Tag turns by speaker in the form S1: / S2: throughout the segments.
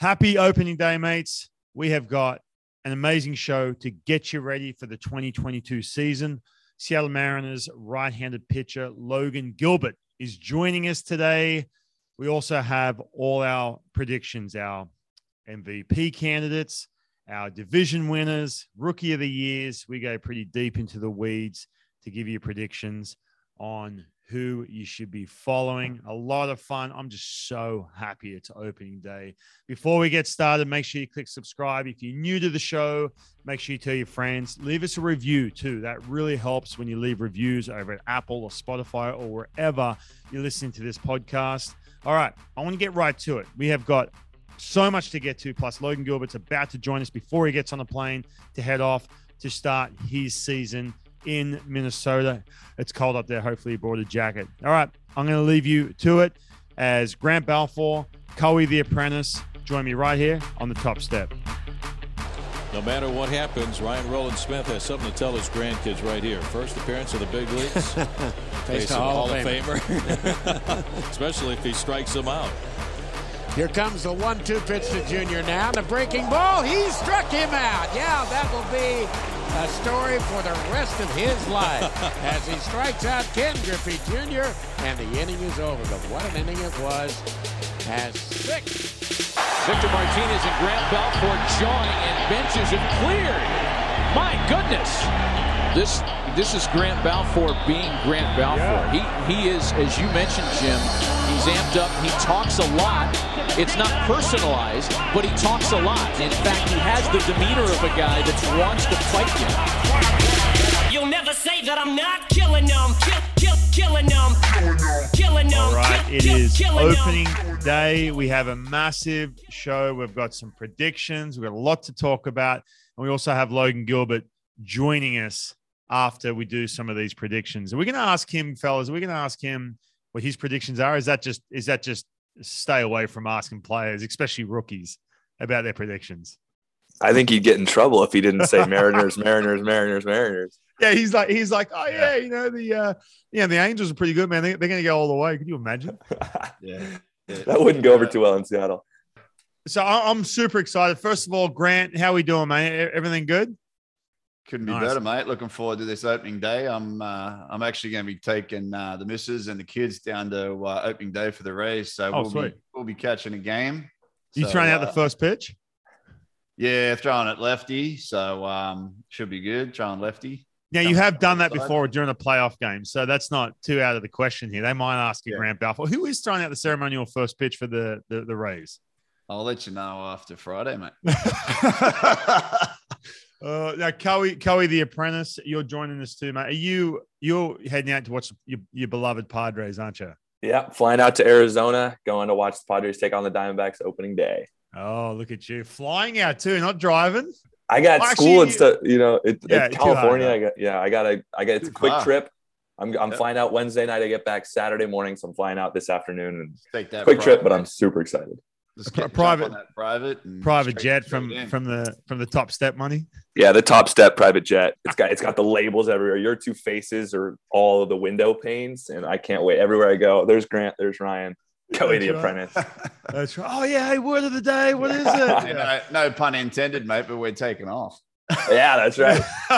S1: Happy opening day, mates. We have got an amazing show to get you ready for the 2022 season. Seattle Mariners right handed pitcher Logan Gilbert is joining us today. We also have all our predictions, our MVP candidates, our division winners, rookie of the years. We go pretty deep into the weeds to give you predictions on who you should be following. A lot of fun. I'm just so happy it's opening day. Before we get started, make sure you click subscribe. If you're new to the show, make sure you tell your friends. Leave us a review too. That really helps when you leave reviews over at Apple or Spotify or wherever you're listening to this podcast. All right, I want to get right to it. We have got so much to get to. Plus, Logan Gilbert's about to join us before he gets on the plane to head off to start his season in Minnesota. It's cold up there. Hopefully, you brought a jacket. All right, I'm going to leave you to it as Grant Balfour, Cowie the Apprentice, join me right here on the top step.
S2: No matter what happens, Ryan Rowland-Smith has something to tell his grandkids right here. First appearance of the big leagues.
S3: Face
S2: a
S3: Hall
S2: Hall
S3: of
S2: of Famer. Especially if he strikes them out.
S3: Here comes the one-two pitch to Junior now. The breaking ball. He struck him out. Yeah, that will be a story for the rest of his life as he strikes out Ken Griffey Jr. and the inning is over. But what an inning it was. Has six.
S4: Victor Martinez and Grant Balfour join and benches have cleared. My goodness. This this is Grant Balfour being Grant Balfour. He he is, as you mentioned, Jim, he's amped up. He talks a lot. It's not personalized, but he talks a lot. In fact, he has the demeanor of a guy that wants to fight you.
S5: You'll never say that I'm not killing them. Kill, kill, killing them. Killing them.
S1: All right,
S5: Kill,
S1: it
S5: kill,
S1: is
S5: killing them.
S1: opening day. We have a massive show. We've got some predictions. We've got a lot to talk about. And we also have Logan Gilbert joining us after we do some of these predictions. And we're going to ask him, fellas, are we're going to ask him what his predictions are. Is that just, is that just stay away from asking players, especially rookies, about their predictions?
S6: I think he'd get in trouble if he didn't say Mariners, Mariners, Mariners, Mariners.
S1: Yeah, he's like, he's like, oh yeah, you know the, uh, yeah, the Angels are pretty good, man. They, they're going to go all the way. Could you imagine?
S7: Yeah.
S6: That wouldn't go over too well in Seattle.
S1: So I- I'm super excited. First of all, Grant, how we doing, man? Everything good?
S7: Couldn't be
S1: Nice.
S7: better, mate. Looking forward to this opening day. I'm uh, I'm actually going to be taking uh, the missus and the kids down to uh, opening day for the race. So
S1: Oh,
S7: we'll
S1: sweet.
S7: be we'll be catching a game.
S1: You
S7: So,
S1: trying out the
S7: uh,
S1: first pitch?
S7: Yeah, throwing it lefty, so um, should be good. Throwing lefty.
S1: Now you have done that before during a playoff game, so that's not too out of the question here. They might ask you,
S7: Yeah.
S1: Grant Balfour, who is throwing out the ceremonial first pitch for the the, the Rays.
S7: I'll let you know after Friday, mate.
S1: Uh, now, Cowie, Cowie, the apprentice, you're joining us too, mate. Are you you're heading out to watch your, your beloved Padres, aren't you?
S6: Yeah, flying out to Arizona, going to watch the Padres take on the Diamondbacks opening day.
S1: Oh, look at you flying out too, not driving.
S6: I got
S1: Well,
S6: school and stuff. You know, it,
S1: Yeah,
S6: it's
S1: too hard,
S6: California. I got yeah. I gotta. I got. It's a quick
S7: far.
S6: trip. I'm I'm
S7: Yeah.
S6: flying out Wednesday night. I get back Saturday morning, so I'm flying out this afternoon. And
S7: Take that
S6: quick trip, but I'm super excited.
S7: Just
S1: pri-
S7: get- jump
S1: private-
S7: that private
S1: Private jet from from the from the top step money.
S6: Yeah, the top step private jet. It's got it's got the labels everywhere. Your two faces are all of the window panes, and I can't wait. Everywhere I go, there's Grant, there's Ryan, Cowie the
S1: right.
S6: apprentice.
S1: That's right. Oh yeah, hey, word of the day. What is
S7: Hey,
S1: it?
S7: no, no pun intended, mate, but we're taking off.
S6: yeah, that's right.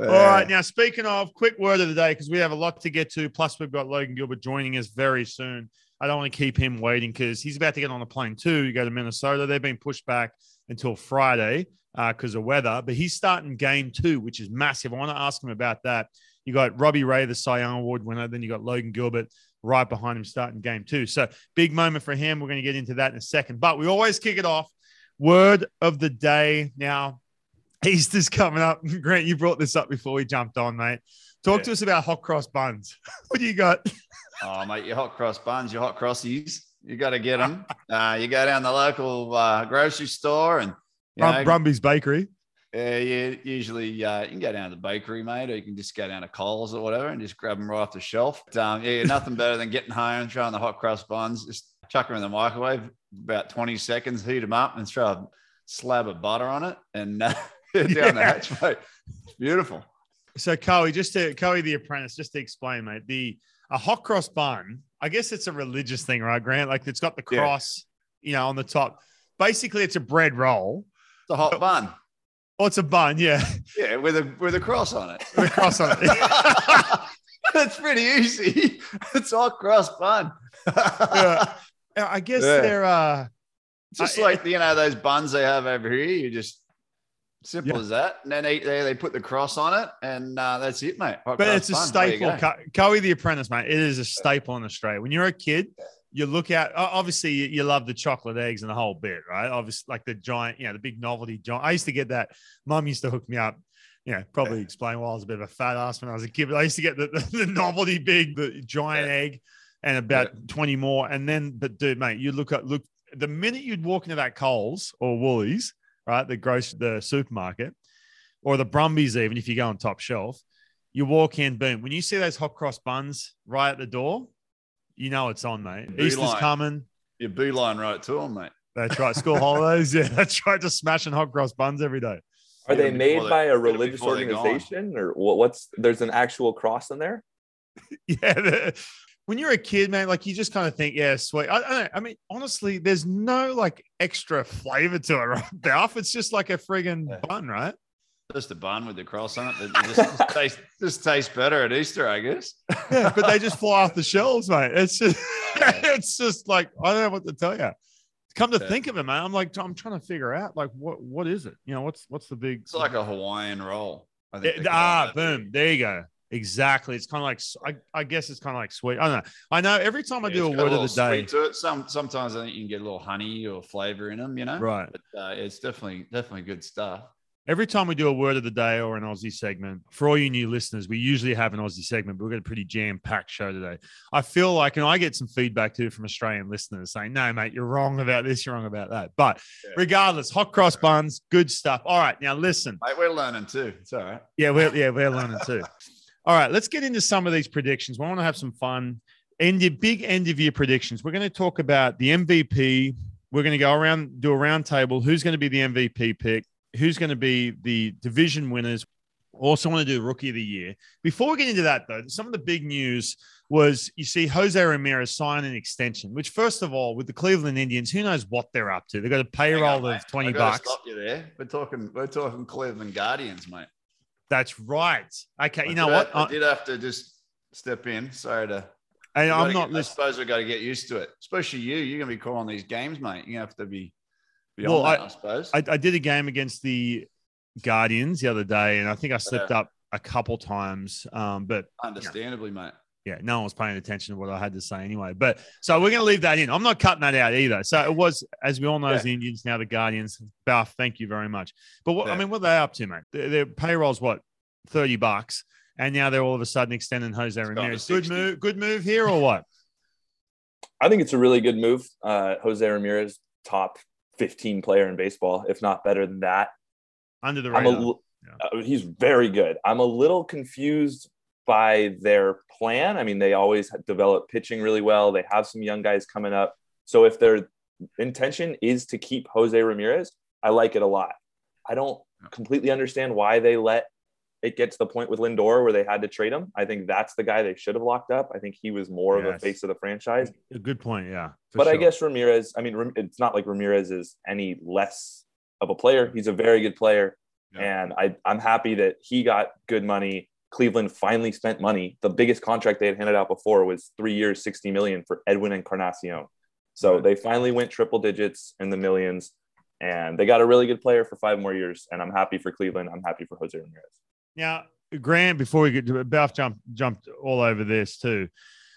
S1: All right. Now, speaking of, quick word of the day because we have a lot to get to. Plus, we've got Logan Gilbert joining us very soon. I don't want to keep him waiting because he's about to get on a plane too. You go to Minnesota. They've been pushed back until Friday uh, because of weather, but he's starting game two, which is massive. I want to ask him about that. You got Robbie Ray, the Cy Young Award winner. Then you got Logan Gilbert right behind him starting game two. So big moment for him. We're going to get into that in a second, but we always kick it off. Word of the day. Now, Easter's coming up. Grant, you brought this up before we jumped on, mate. Talk
S6: Yeah.
S1: to us about hot cross buns. what do you got?
S7: Oh, mate, your hot cross buns, your hot crossies, you got to get them. Uh, you go down the local uh, grocery store and
S1: Brum-
S7: know,
S1: Brumby's Bakery.
S7: Yeah, yeah. Usually, uh, you can go down to the bakery, mate, or you can just go down to Coles or whatever and just grab them right off the shelf. But, um, yeah, nothing better than getting home, throwing the hot cross buns, just chuck them in the microwave about 20 seconds, heat them up, and throw a slab of butter on it and uh, down
S1: Yeah.
S7: the hatch, mate. It's beautiful.
S1: So, Cowie, just to Cowie the apprentice, just to explain, mate, the a hot cross bun, I guess it's a religious thing, right, Grant? Like it's got the
S7: Yeah.
S1: cross you know, on the top. Basically, it's a bread roll.
S7: It's a hot bun.
S1: Oh, it's a bun, yeah,
S7: Yeah, with a with a cross on it.
S1: with a cross on it.
S7: That's pretty easy. It's hot cross bun.
S1: yeah. I guess
S7: Yeah.
S1: they're uh
S7: Just
S1: I-
S7: like you know those buns they have over here. You just simple
S1: Yeah.
S7: as that. And then there, they put the cross on it, and uh, that's it, mate. Hot
S1: but it's a
S7: you
S1: staple. Co- Cowie the Apprentice, mate. It is a staple in Australia. When you're a kid, you look at o- obviously you, love the chocolate eggs and the whole bit, right? Obviously, like the giant, you know, the big novelty giant. I used to get that. Mum used to hook me up. You know, probably explain why I was a bit of a fat ass when I was a kid. But I used to get the, the, the novelty big, the giant egg, and about twenty more. And then, but dude, mate, you look at look the minute you'd walk into that Coles or Woolies, right, the gross the supermarket, or the Brumbies, even if you go on top shelf, you walk in, boom. When you see those hot cross buns right at the door, you know it's on, mate.
S7: Beeline.
S1: Easter's coming.
S7: You beeline right to them, mate.
S1: That's right. School holidays. Yeah, that's right. Just smashing hot cross buns every day.
S6: Are they made by a religious
S7: before they're gone.
S6: organization, or what's? There's an actual cross in there.
S1: Yeah. When you're a kid, man, like you just kind of think, yeah, sweet. I, I, I mean, honestly, there's no like extra flavor to it, right? Balf. It's just like a friggin'
S7: Yeah.
S1: bun, right?
S7: Just a bun with the cross on it. It just, just tastes just tastes better at Easter, I guess.
S1: Yeah, but they just fly off the shelves, mate. It's just, it's just like I don't know what to tell you. Come to
S7: Yeah.
S1: think of it, man, I'm like I'm trying to figure out like what what is it? You know, what's what's the big?
S7: It's like a Hawaiian roll. I think call
S1: ah, boom, there you go. Exactly. It's kind of like I, I guess it's kind of like sweet. I don't know. I know every time I do a word of the day,
S7: to it. Some sometimes I think you can get a little honey or flavor in them, you know.
S1: right?
S7: But uh, it's definitely definitely good stuff.
S1: Every time we do a word of the day or an Aussie segment, for all you new listeners, we usually have an Aussie segment, but we've got a pretty jam packed show today. I feel like, and I get some feedback too from Australian listeners saying, no, mate, you're wrong about this, you're wrong about that. But
S7: Yeah.
S1: regardless, hot cross buns, good stuff. All right, now listen.
S7: Mate, we're learning too. It's all right.
S1: Yeah, we're, yeah, we're learning too. All right, let's get into some of these predictions. We want to have some fun. End your big end of year predictions. We're going to talk about the MVP. We're going to go around, do a round table. Who's going to be the MVP pick? Who's going to be the division winners? Also, want to do rookie of the year. Before we get into that, though, some of the big news was you see Jose Ramirez sign an extension, which, first of all, with the Cleveland Indians, who knows what they're up to? They've got a payroll
S7: on,
S1: of 20
S7: I
S1: bucks.
S7: Stop you there. We're talking. We're talking Cleveland Guardians, mate.
S1: That's right. Okay,
S7: I
S1: you know
S7: did
S1: what?
S7: I
S1: I,
S7: did have to just step in. Sorry to.
S1: I,
S7: we
S1: I'm not
S7: get- I suppose we've got to get used to it, especially you. You're gonna be calling these games, mate. You have to be. Beyond
S1: Well,
S7: that,
S1: I-
S7: I, suppose.
S1: I, I did a game against the Guardians the other day, and I think I slipped up a couple times. Um, but
S7: Understandably, mate.
S1: Yeah, no one was paying attention to what I had to say anyway. But so we're going to leave that in. I'm not cutting that out either. So it was, as we all know, as the Indians now the Guardians. Balf, thank you very much. But what I mean, what are they up to, mate? Their, their payroll's what thirty bucks, and now they're all of a sudden extending Jose Ramirez. Good move, good move here or what?
S6: I think it's a really good move. Uh, Jose Ramirez, top 15 player in baseball, if not better than that.
S1: Under the
S6: I'm a,
S1: radar.
S6: l- uh, he's very good. I'm a little confused by their plan. I mean, they always develop pitching really well. They have some young guys coming up. So if their intention is to keep Jose Ramirez, I like it a lot. I don't completely understand why they let it get to the point with Lindor where they had to trade him. I think that's the guy they should have locked up. I think he was more of a face of the franchise.
S1: A good point, yeah.
S6: but I guess Ramirez, I mean, it's not like Ramirez is any less of a player. He's a very good player.
S7: Yeah.
S6: And I, I'm happy that he got good money. Cleveland finally spent money. The biggest contract they had handed out before was three years, 60 million for Edwin and Encarnacion. So
S7: Right.
S6: they finally went triple digits in the millions and they got a really good player for five more years. And I'm happy for Cleveland. I'm happy for Jose Ramirez.
S1: Now, Grant, before we get to it, Balf jumped jumped all over this too.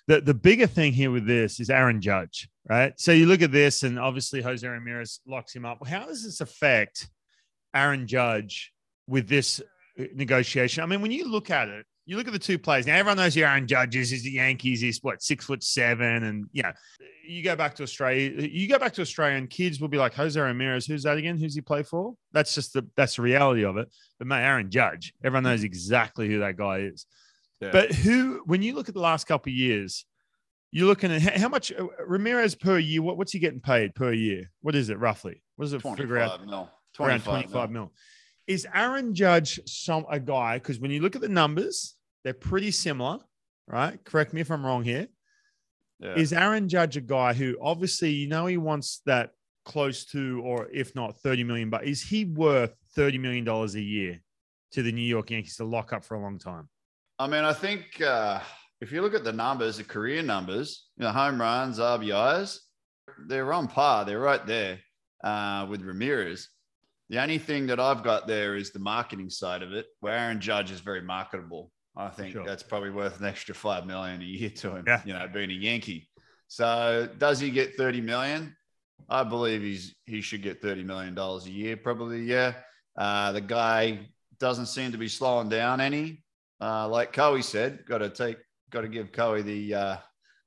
S1: The the bigger thing here with this is Aaron Judge, right? So you look at this, and obviously Jose Ramirez locks him up. How does this affect Aaron Judge with this negotiation? I mean, when you look at it, you look at the two players. Now everyone knows Aaron Judge is. The Yankees? Is what six foot seven, and you know, you go back to Australia. You go back to Australia, and kids will be like Jose Ramirez. Who's that again? Who's he play for? That's just the that's the reality of it. But mate, Aaron Judge, everyone knows exactly who that guy is.
S7: Yeah.
S1: But who, when you look at the last couple of years, you're looking at how, much uh, Ramirez per year. What, what's he getting paid per year? What is it roughly? What does it figure out?
S7: 25.
S1: Around
S7: 25
S1: 25
S7: mil.
S1: mil. Is Aaron Judge some a guy? Because when you look at the numbers, they're pretty similar, right? Correct me if I'm wrong here.
S7: Yeah.
S1: Is Aaron Judge a guy who obviously you know he wants that close to or if not 30 million, but is he worth 30 million dollars a year to the New York Yankees to lock up for a long time?
S7: I mean, I think uh, if you look at the numbers, the career numbers, you know, home runs, RBIs, they're on par. They're right there uh, with Ramirez. The only thing that I've got there is the marketing side of it, where Aaron Judge is very marketable. I think
S1: Sure.
S7: that's probably worth an extra five million a year to him.
S1: Yeah.
S7: You know, being a Yankee. So does he get thirty million? I believe he's he should get thirty million dollars a year, probably. Yeah. Uh, the guy doesn't seem to be slowing down any. Uh, like Coe said, got to take, got to give Coe the uh,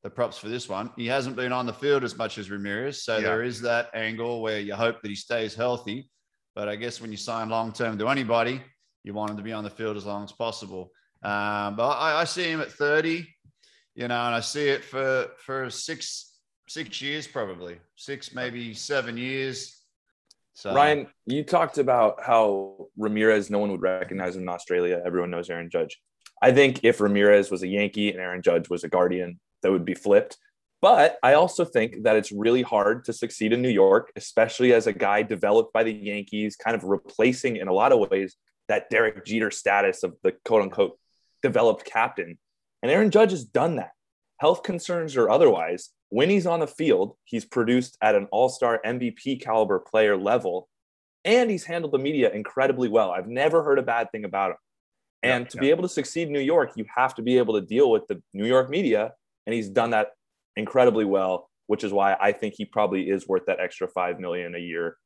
S7: the props for this one. He hasn't been on the field as much as Ramirez, so
S1: Yeah.
S7: there is that angle where you hope that he stays healthy. But I guess when you sign long term to anybody, you want him to be on the field as long as possible. Um, but I, I see him at thirty, you know, and I see it for for six six years probably six maybe seven years. So
S6: Ryan, you talked about how Ramirez, no one would recognize him in Australia. Everyone knows Aaron Judge. I think if Ramirez was a Yankee and Aaron Judge was a Guardian, that would be flipped. But I also think that it's really hard to succeed in New York, especially as a guy developed by the Yankees, kind of replacing in a lot of ways that Derek Jeter status of the quote unquote developed captain. And Aaron Judge has done that. Health concerns or otherwise, when he's on the field, he's produced at an all star MVP caliber player level, and he's handled the media incredibly well. I've never heard a bad thing about him. And
S1: Yeah,
S6: to
S1: yeah.
S6: be able to succeed in New York, you have to be able to deal with the New York media, and he's done that incredibly well, which is why I think he probably is worth that extra five million a year.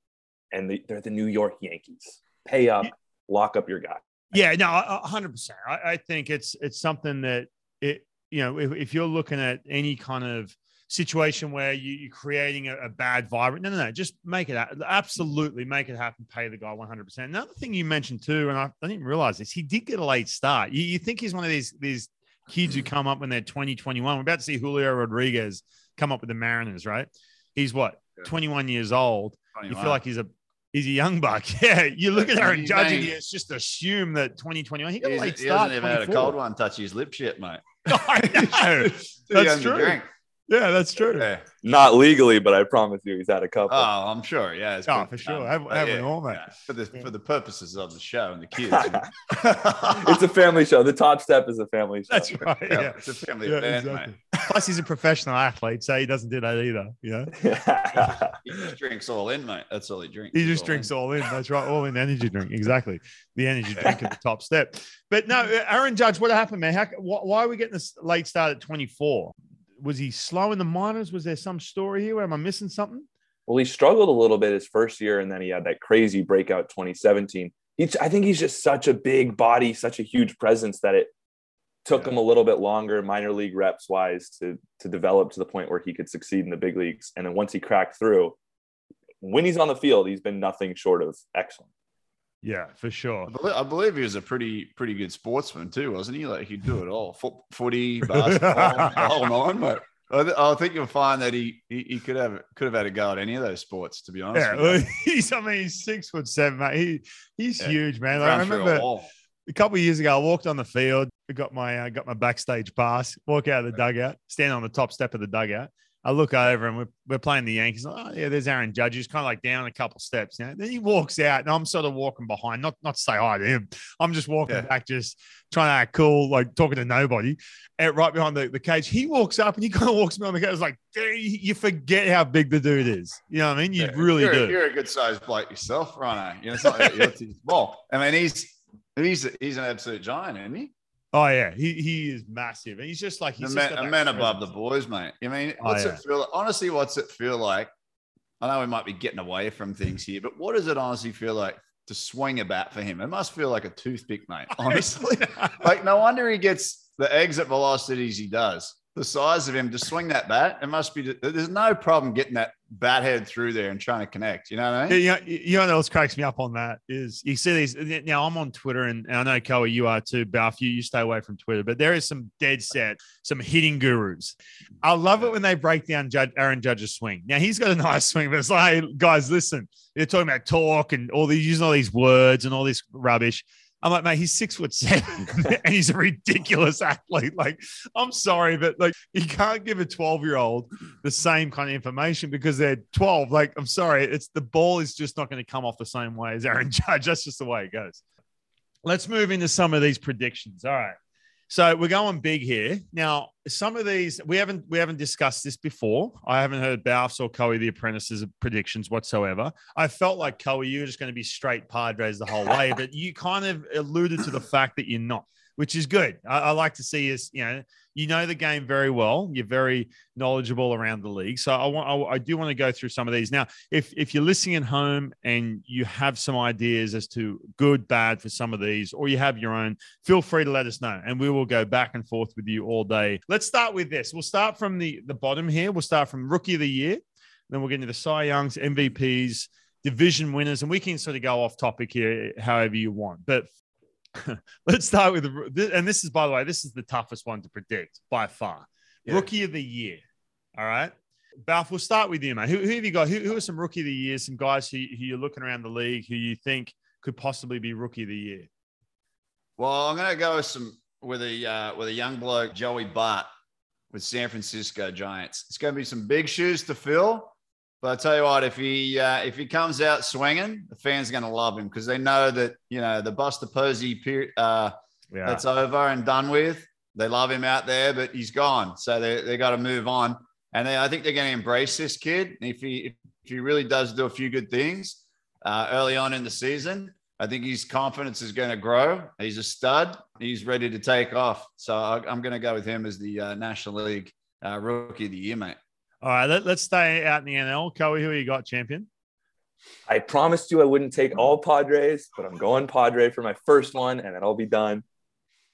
S6: And the, they're the New York Yankees. Pay up, lock up your guy.
S1: Yeah, no, hundred percent. I, I think it's it's something that it you know if, if you're looking at any kind of situation where you, you're creating a, a bad vibrant, no, no, no, just make it absolutely make it happen. Pay the guy 100. percent Another thing you mentioned too, and I, I didn't realize this, he did get a late start. You, you think he's one of these these kids who come up when they're 20, 21. We're about to see Julio Rodriguez come up with the Mariners, right? He's what
S7: Yeah.
S1: 21 years old. You feel like he's a he's a young buck. Yeah, you look at
S7: her
S1: Aaron
S7: he's
S1: Judge and
S7: bang-
S1: you just assume that 2021 he got a
S7: He's-
S1: late
S7: he
S1: start.
S7: hasn't even had a cold one touch his lip yet, mate.
S1: I know. That's
S7: young to
S1: true.
S7: Drink.
S1: Yeah, that's true.
S7: Yeah.
S6: Not legally, but I promise you, he's had a couple.
S7: Oh, I'm sure. Yeah. it's
S1: Oh, for sure. Have-
S7: But
S1: have it all, mate.
S7: yeah, For the for the purposes of the show and the kids.
S6: it's a family show. The top step is a family show.
S1: That's right.
S7: yeah,
S1: Yeah.
S7: it's a family
S1: Yeah,
S7: event,
S1: exactly. Plus, he's a professional athlete, so he doesn't do that either.
S7: Yeah. He just drinks all in, mate. That's all he drinks.
S1: he just
S7: all
S1: drinks
S7: in.
S1: all in. That's right, all in energy drink. Exactly, the energy drink at the top step. But no, Aaron Judge, what happened, man? How, why are we getting this late start at 24? Was he slow in the minors? Was there some story here? Am I missing something?
S6: Well, he struggled a little bit his first year, and then he had that crazy breakout 2017. He's, I think he's just such a big body, such a huge presence that it took
S7: Yeah.
S6: him a little bit longer, minor league reps wise, to to develop to the point where he could succeed in the big leagues. And then once he cracked through, when he's on the field, he's been nothing short of excellent.
S1: Yeah, for sure.
S7: I believe, I believe he was a pretty pretty good sportsman too, wasn't he? Like he'd do it all: Foot, footy, basketball, the whole nine, mate. I, th- I think you'll find that he, he he could have could have had a go at any of those sports. To be honest,
S1: Yeah, well, he's. I mean, he's six foot seven, mate. He he's
S7: Yeah.
S1: huge, man. Like, I
S7: through a
S1: remember a couple of years ago, I walked on the field, got my uh, got my backstage pass, walk out of the dugout, stand on the top step of the dugout. I look over and we're, we're playing the Yankees. Oh yeah, there's Aaron Judge. He's kind of like down a couple steps. You know? Then he walks out, and I'm sort of walking behind, not not to say hi to him. I'm just walking
S7: Yeah.
S1: back, just trying to act cool, like talking to nobody. And right behind the, the cage, he walks up and he kind of walks me on the cage. It's like, "Dude, you forget how big the dude is. You know what I mean? You
S7: Yeah,
S1: really
S7: you're,
S1: do.
S7: You're a good sized bloke yourself, Rhino. You know, it's not that you're small. I mean, he's he's he's an absolute giant, isn't he?
S1: Oh yeah, he he is massive, and he's just like
S7: A
S1: he's
S7: man,
S1: just
S7: a man above the boys, mate. I mean,
S1: Oh, yeah.
S7: it feel? Honestly, what's it feel like? I know we might be getting away from things here, but what does it honestly feel like to swing a bat for him? It must feel like a toothpick, mate. Honestly, like no wonder he gets the exit velocities he does. The size of him to swing that bat, it must be. There's no problem getting that bat head through there and trying to connect. You know what I mean?
S1: you know, you know what else cracks me up on that is you see these. Now I'm on Twitter, and, and I know Koa, you are too. Balf, you you stay away from Twitter, but there is some dead set, some hitting gurus. I love it when they break down Judge, Aaron Judge's swing. Now he's got a nice swing, but it's like, guys, listen, they're talking about talk and all these using all these words and all this rubbish. I'm like, mate, he's six foot seven and he's a ridiculous athlete. Like, I'm sorry, but like, you can't give a 12 year old the same kind of information because they're 12. Like, I'm sorry, it's the ball is just not going to come off the same way as Aaron Judge. That's just the way it goes. Let's move into some of these predictions. All right. So we're going big here. Now, some of these we haven't we haven't discussed this before. I haven't heard Balfs or Coe the apprentices predictions whatsoever. I felt like Coe, you were just going to be straight Padres the whole way, but you kind of alluded to the fact that you're not which is good. I, I, like to see is you know you know the game very well. You're very knowledgeable around the league. So I want I, I, do want to go through some of these now. If if you're listening at home and you have some ideas as to good bad for some of these, or you have your own, feel free to let us know, and we will go back and forth with you all day. Let's start with this. We'll start from the the bottom here. We'll start from rookie of the year. Then we'll get into the Cy Youngs, MVPs, division winners, and we can sort of go off topic here however you want. But let's start with the, and this is by the way, this is the toughest one to predict by far. Yeah. Rookie of the year. All right. Balf, we'll start with you, mate. Who, who have you got? Who, who, are some rookie of the year? Some guys who, who you're looking around the league who you think could possibly be rookie of the year?
S7: Well, I'm going to go with some with a uh, with a young bloke, Joey Bart, with San Francisco Giants. It's going to be some big shoes to fill. But I tell you what, if he uh, if he comes out swinging, the fans are going to love him because they know that you know the Buster Posey period uh, yeah. that's over and done with. They love him out there, but he's gone, so they they got to move on. And they, I think they're going to embrace this kid. If he if he really does do a few good things uh, early on in the season, I think his confidence is going to grow. He's a stud. He's ready to take off. So I, am going to go with him as the uh, National League uh, Rookie of the Year, mate.
S1: All right, let, us stay out in the NL. Coe, who you got, champion?
S6: I promised you I wouldn't take all Padres, but I'm going Padre for my first one, and then I'll be done.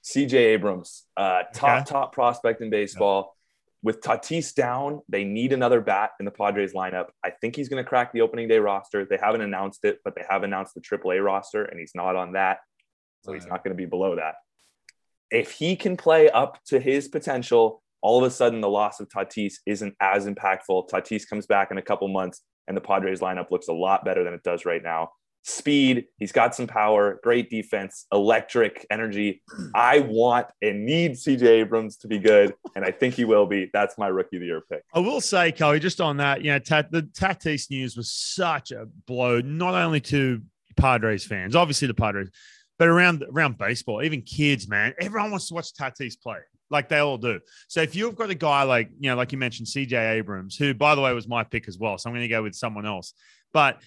S6: CJ Abrams, uh, top, okay. top prospect in baseball. With Tatis down, they need another bat in the Padres lineup. I think he's going to crack the opening day roster. They haven't announced it, but they have announced the AAA roster, and he's not on that. So he's not going to be below that. If he can play up to his potential, all of a sudden the loss of Tatis isn't as impactful. Tatis comes back in a couple months and the Padres lineup looks a lot better than it does right now. Speed, he's got some power, great defense, electric energy. I want and need CJ Abrams to be good, and I think he will be. That's my rookie of the year pick.
S1: I will say, Kelly, just on that, you know, Tat, the Tatis news was such a blow, not only to Padres fans, obviously the Padres, but around around baseball, even kids, man. Everyone wants to watch Tatis play like they all do. So if you've got a guy like, you know, like you mentioned, CJ Abrams, who by the way was my pick as well. So I'm going to go with someone else. But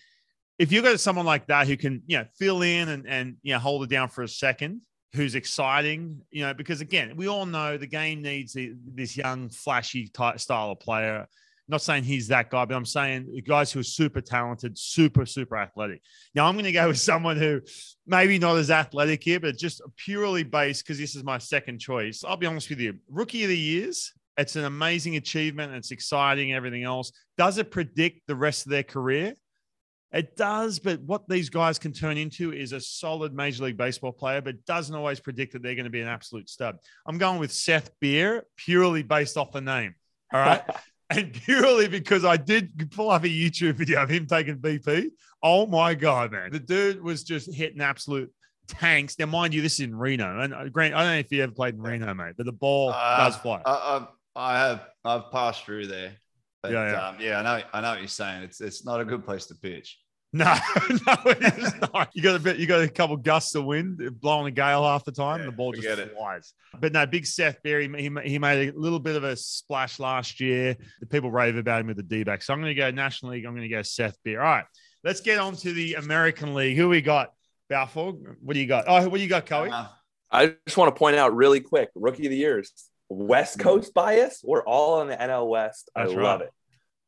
S1: if you've got someone like that who can, you know, fill in and, and, you know, hold it down for a second, who's exciting, you know, because again, we all know the game needs this young, flashy type style of player not saying he's that guy, but I'm saying guys who are super talented, super, super athletic. Now I'm going to go with someone who maybe not as athletic here, but just purely based because this is my second choice. I'll be honest with you. Rookie of the years, it's an amazing achievement. It's exciting, everything else. Does it predict the rest of their career? It does, but what these guys can turn into is a solid Major League Baseball player, but doesn't always predict that they're going to be an absolute stud. I'm going with Seth Beer purely based off the name. All right. and purely because I did pull up a YouTube video of him taking BP. Oh my god, man! The dude was just hitting absolute tanks. Now, mind you, this is in Reno, and uh, Grant, I don't know if you ever played in Reno, mate, but the ball uh, does fly.
S7: I, I, have, I've passed through there. But, yeah, yeah. Um, yeah, I know, I know what you're saying. It's, it's not a good place to pitch.
S1: No, no, it is not. You got a bit. You got a couple gusts of wind blowing a gale half the time, yeah, and the ball just flies. It. But no, big Seth Beer. He, he made a little bit of a splash last year. The people rave about him with the D back. So I'm going to go National League. I'm going to go Seth Beer. All right, let's get on to the American League. Who we got? Balfour. What do you got? Oh, what do you got, Coe? Uh,
S6: I just want to point out really quick: Rookie of the Years, West Coast bias. We're all on the NL West. I That's love it.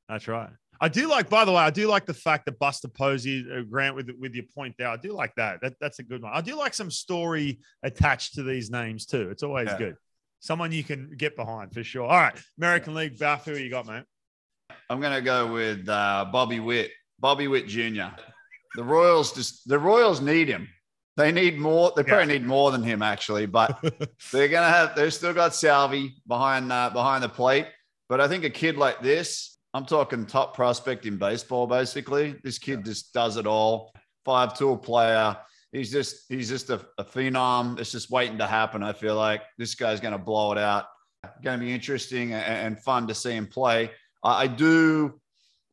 S1: That's right. I do like, by the way, I do like the fact that Buster Posey, uh, Grant, with with your point there, I do like that. that. That's a good one. I do like some story attached to these names too. It's always yeah. good. Someone you can get behind for sure. All right, American League, Balf, who you got, mate?
S7: I'm going to go with uh, Bobby Witt, Bobby Witt Jr. The Royals just the Royals need him. They need more. They probably yeah. need more than him actually, but they're going to have. They've still got Salvy behind uh, behind the plate. But I think a kid like this, I'm talking top prospect in baseball, basically. This kid just does it all. Five tool player, he's just he's just a, a phenom. It's just waiting to happen. I feel like this guy's going to blow it out. Going to be interesting and, and fun to see him play. I, I do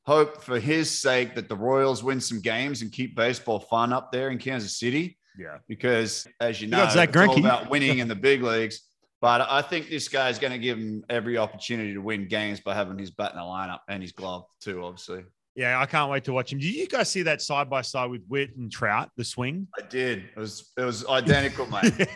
S7: hope for his sake that the Royals win some games and keep baseball fun up there in Kansas City.
S1: Yeah.
S7: Because as you know,
S1: got Zach
S7: it's all about winning in the big leagues. But I think this guy's going to give him every opportunity to win games by having his bat in the lineup and his glove too, obviously.
S1: Yeah, I can't wait to watch him. Did you guys see that side by side with Witt and Trout, the swing?
S7: I did. It was it was identical, mate.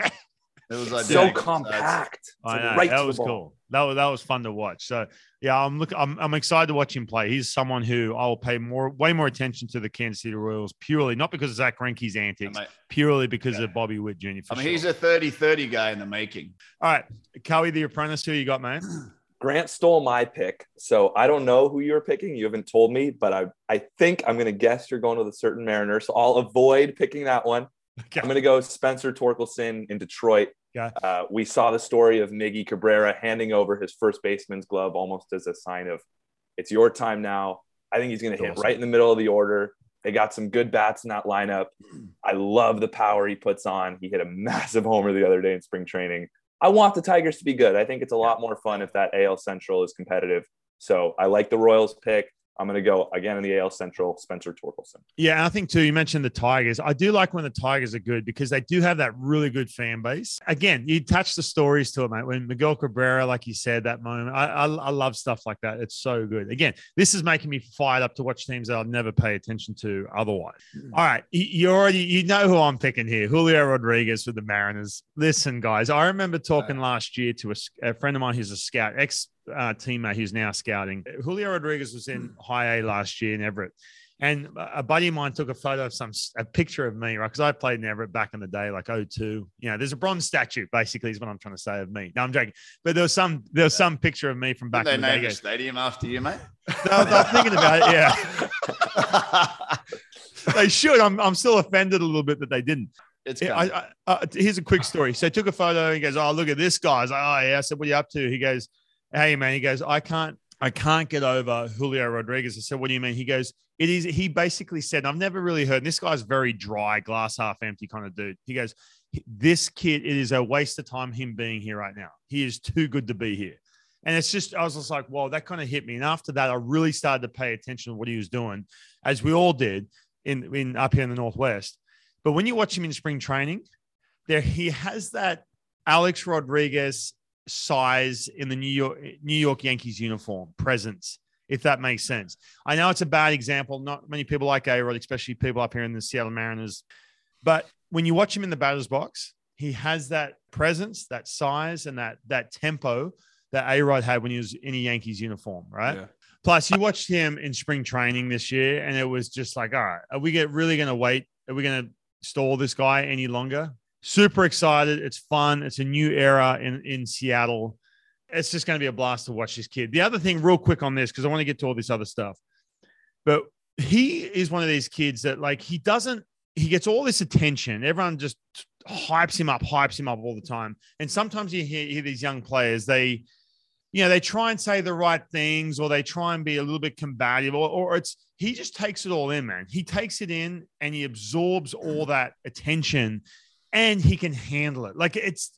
S7: It was identical.
S6: So compact. It's
S1: I know
S6: right
S1: that
S6: to the
S1: was
S6: ball.
S1: cool. That was that was fun to watch. So yeah, I'm look. I'm I'm excited to watch him play. He's someone who I will pay more, way more attention to the Kansas City Royals purely not because of Zach Greinke's antics,
S7: mate.
S1: purely because
S7: Yeah.
S1: of Bobby Witt Jr. For
S7: I mean,
S1: sure.
S7: he's a 30-30 guy in the making.
S1: All right, Cowie, the apprentice. Who you got, man?
S6: Grant stole my pick, so I don't know who you're picking. You haven't told me, but I I think I'm gonna guess you're going with a certain Mariner, so I'll avoid picking that one.
S1: Okay.
S6: I'm gonna go Spencer Torkelson in Detroit.
S1: Okay.
S6: Uh, we saw the story of Miggy Cabrera handing over his first baseman's glove almost as a sign of it's your time now. I think he's gonna hit
S1: Awesome.
S6: right in the middle of the order. They got some good bats in that lineup. I love the power he puts on. He hit a massive homer the other day in spring training. I want the Tigers to be good. I think it's a lot more fun if that AL Central is competitive. So I like the Royals pick. I'm going to go again in the AL Central, Spencer Torkelson.
S1: Yeah, and I think too. You mentioned the Tigers. I do like when the Tigers are good because they do have that really good fan base. Again, you touch the stories to it, mate. When Miguel Cabrera, like you said, that moment, I, I, I love stuff like that. It's so good. Again, this is making me fired up to watch teams that I'll never pay attention to otherwise. Hmm. All right, you, you already you know who I'm picking here, Julio Rodriguez with the Mariners. Listen, guys, I remember talking uh, last year to a friend of mine who's a scout, ex uh, teammate who's now scouting. Julio Rodriguez was in high A last year in Everett. And a buddy of mine took a photo of some a picture of me, right? Because I played in Everett back in the day, like 02. You know, there's a bronze statue, basically, is what I'm trying to say of me. No, I'm joking. But there was some there was some picture of me from back
S7: Did they
S1: in the day.
S7: name
S1: He
S7: the stadium after you, mate?
S1: "No, I was thinking about it. Yeah, they should. I'm I'm still offended a little bit that they didn't.
S7: it's
S1: Yeah. I, I, uh, here's a quick story. So I took a photo. He goes, "Oh, look at this guy." I was like, "Oh yeah." I said, "What are you up to?" He goes, "Hey man." He goes, "I can't, I can't get over Julio Rodriguez." I said, "What do you mean?" He goes, "It is." He basically said, "I've never really heard." This guy's very dry, glass half empty kind of dude. He goes, "This kid, it is a waste of time him being here right now. He is too good to be here." And it's just, I was just like, "Whoa!" That kind of hit me. And after that, I really started to pay attention to what he was doing, as we all did in in up here in the northwest. But when you watch him in spring training, there he has that Alex Rodriguez size in the New York New York Yankees uniform presence, if that makes sense. I know it's a bad example. Not many people like A Rod, especially people up here in the Seattle Mariners. But when you watch him in the batter's box, he has that presence, that size, and that that tempo that A Rod had when he was in a Yankees uniform, right?
S7: Yeah.
S1: Plus, you watched him in spring training this year, and it was just like, all right, are we get really going to wait? Are we going to stall this guy any longer? Super excited. It's fun. It's a new era in, in Seattle. It's just going to be a blast to watch this kid. The other thing, real quick on this, because I want to get to all this other stuff, but he is one of these kids that, like, he doesn't, he gets all this attention. Everyone just hypes him up, hypes him up all the time. And sometimes you hear, hear these young players, they, you know, they try and say the right things or they try and be a little bit combative or, or it's he just takes it all in, man. He takes it in and he absorbs all that attention and he can handle it. Like it's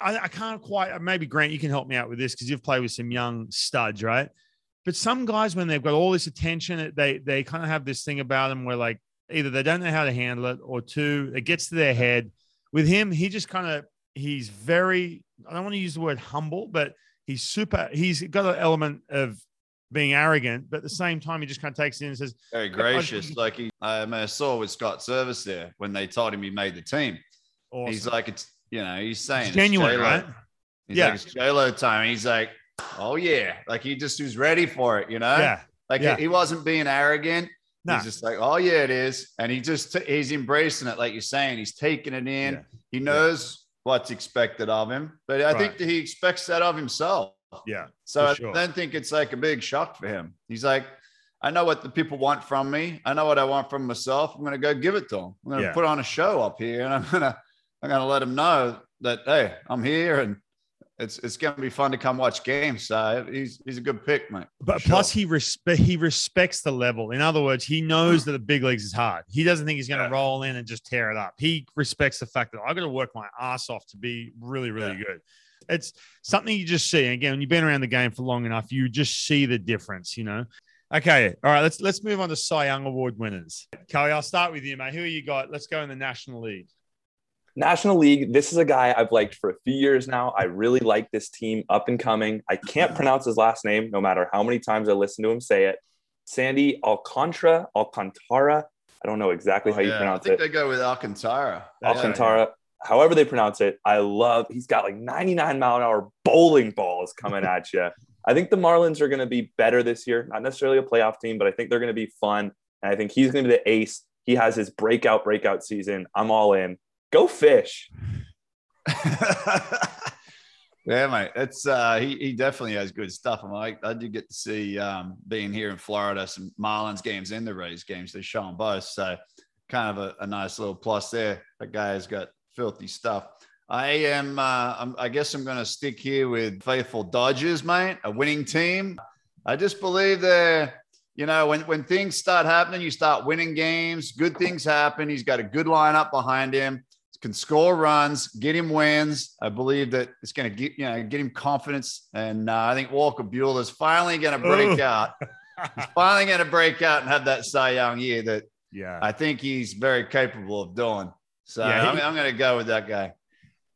S1: I, I can't quite maybe Grant, you can help me out with this because you've played with some young studs, right? But some guys, when they've got all this attention, they they kind of have this thing about them where like either they don't know how to handle it or two, it gets to their head. With him, he just kind of he's very I don't want to use the word humble, but he's super he's got an element of being arrogant, but at the same time he just kind of takes it in and says,
S7: Very gracious. Like he, I mean, I saw with Scott Servais there when they told him he made the team.
S1: Awesome.
S7: He's like, it's you know, he's saying
S1: It's genuine,
S7: J-Lo.
S1: right?
S7: He's
S1: Yeah.
S7: like, it's J-Lo time. He's like, oh yeah, like he just was ready for it, you know?
S1: yeah.
S7: Like
S1: yeah.
S7: he, he wasn't being arrogant.
S1: Nah.
S7: He's just like, oh yeah, it is, and he just he's embracing it, like you're saying. He's taking it in.
S1: Yeah.
S7: He knows what's expected of him, but I think that he expects that of himself.
S1: Yeah.
S7: So I
S1: sure.
S7: don't think it's like a big shock for him. He's like, I know what the people want from me. I know what I want from myself. I'm going to go give it to them. I'm going to
S1: Yeah.
S7: put on a show up here, and I'm going to I'm going to let them know that hey, I'm here and it's it's going to be fun to come watch games. So he's he's a good pick, mate.
S1: But
S7: Sure.
S1: plus, he respect he respects the level. In other words, he knows that the big leagues is hard. He doesn't think he's going to
S7: Yeah.
S1: roll in and just tear it up. He respects the fact that I got to work my ass off to be really, really good. It's something you just see. Again, when you've been around the game for long enough, you just see the difference. You know. Okay, all right. Let's let's move on to Cy Young Award winners. Kelly, I'll start with you, mate. Who you got? Let's go in the National League.
S6: National League, this is a guy I've liked for a few years now. I really like this team up and coming. I can't pronounce his last name no matter how many times I listen to him say it. Sandy Alcantara, Alcantara. I don't know exactly oh, how you
S7: Yeah,
S6: pronounce it.
S7: I think
S6: it.
S7: they go with Alcantara.
S6: Alcantara. However they pronounce it, I love. He's got like 99 mile an hour bowling balls coming at you. I think the Marlins are going to be better this year. Not necessarily a playoff team, but I think they're going to be fun. And I think he's going to be the ace. He has his breakout breakout season. I'm all in. Go fish.
S7: yeah, mate. It's uh, he he definitely has good stuff. And I I did get to see um, being here in Florida some Marlins games and the Rays games. They show them both, so kind of a, a nice little plus there. That guy has got filthy stuff. I am. Uh, I'm, I guess I'm going to stick here with faithful Dodgers, mate. A winning team. I just believe they're. You know, when when things start happening, you start winning games. Good things happen. He's got a good lineup behind him can score runs, get him wins. I believe that it's going to get you know get him confidence, and uh, I think Walker Buehler is finally going to break
S1: Ooh.
S7: out. He's finally going to break out and have that Cy Young year that
S1: Yeah.
S7: I think he's very capable of doing. So
S1: Yeah, he-
S7: I'm, I'm going to go with that guy.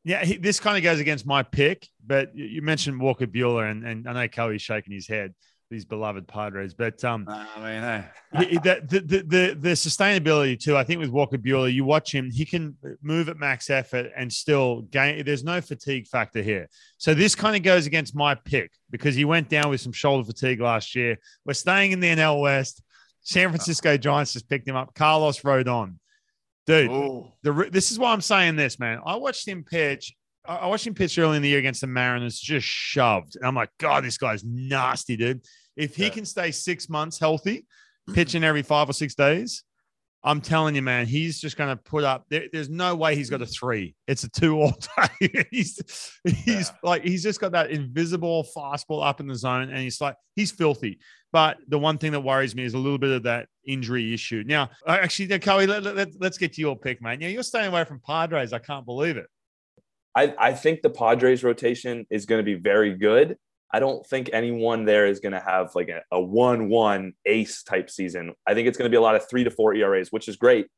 S1: Yeah, he, this kind of goes against my pick, but you- mentioned Walker Buehler, and, and I know Kelly's shaking his head, these beloved Padres, but um,
S7: I mean, hey,
S1: the, the, the, the, the sustainability too, I think with Walker Buehler, you watch him, he can move at max effort and still gain. There's no fatigue factor here. So this kind of goes against my pick because he went down with some shoulder fatigue last year. We're staying in the NL West. San Francisco Giants just picked him up. Carlos Rodon. Dude, the this is why I'm saying this, man. I watched him pitch. I I watched him pitch early in the year against the Mariners, just shoved. And I'm like, God, this guy's nasty, dude. If he
S7: Yeah.
S1: can stay six months healthy, pitching every five or six days, I'm telling you, man, he's just going to put up. There, there's no way he's got a three. It's a two all day. he's he's
S7: Yeah.
S1: like he's just got that invisible fastball up in the zone, and he's like he's filthy. But the one thing that worries me is a little bit of that injury issue. Now, uh, actually, Chloe, let, let, let's get to your pick, man. Yeah, you're staying away from Padres. I can't believe it.
S6: I, I think the Padres rotation is going to be very good. I don't think anyone there is going to have like a, a one-one ace type season. I think it's going to be a lot of three to four ERAs, which is great.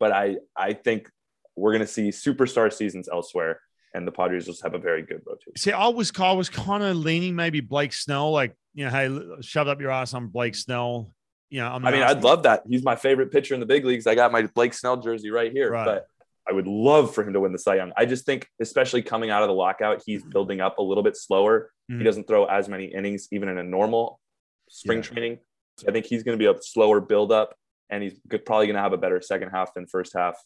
S6: But I I think we're going to see superstar seasons elsewhere, and the Padres just have a very good rotation.
S1: See, I was I was kind of leaning maybe Blake Snell, like you know, hey, shove up your ass on Blake Snell. You know, I'm
S6: I mean, I'd love that. He's my favorite pitcher in the big leagues. I got my Blake Snell jersey right here,
S1: Right.
S6: but I would love for him to win the Cy Young. I just think, especially coming out of the lockout, he's building up a little bit slower.
S1: Mhm.
S6: He doesn't throw as many innings, even in a normal spring
S1: Yeah.
S6: training. So I think he's going to be a slower build up, and he's probably going to have a better second half than first half.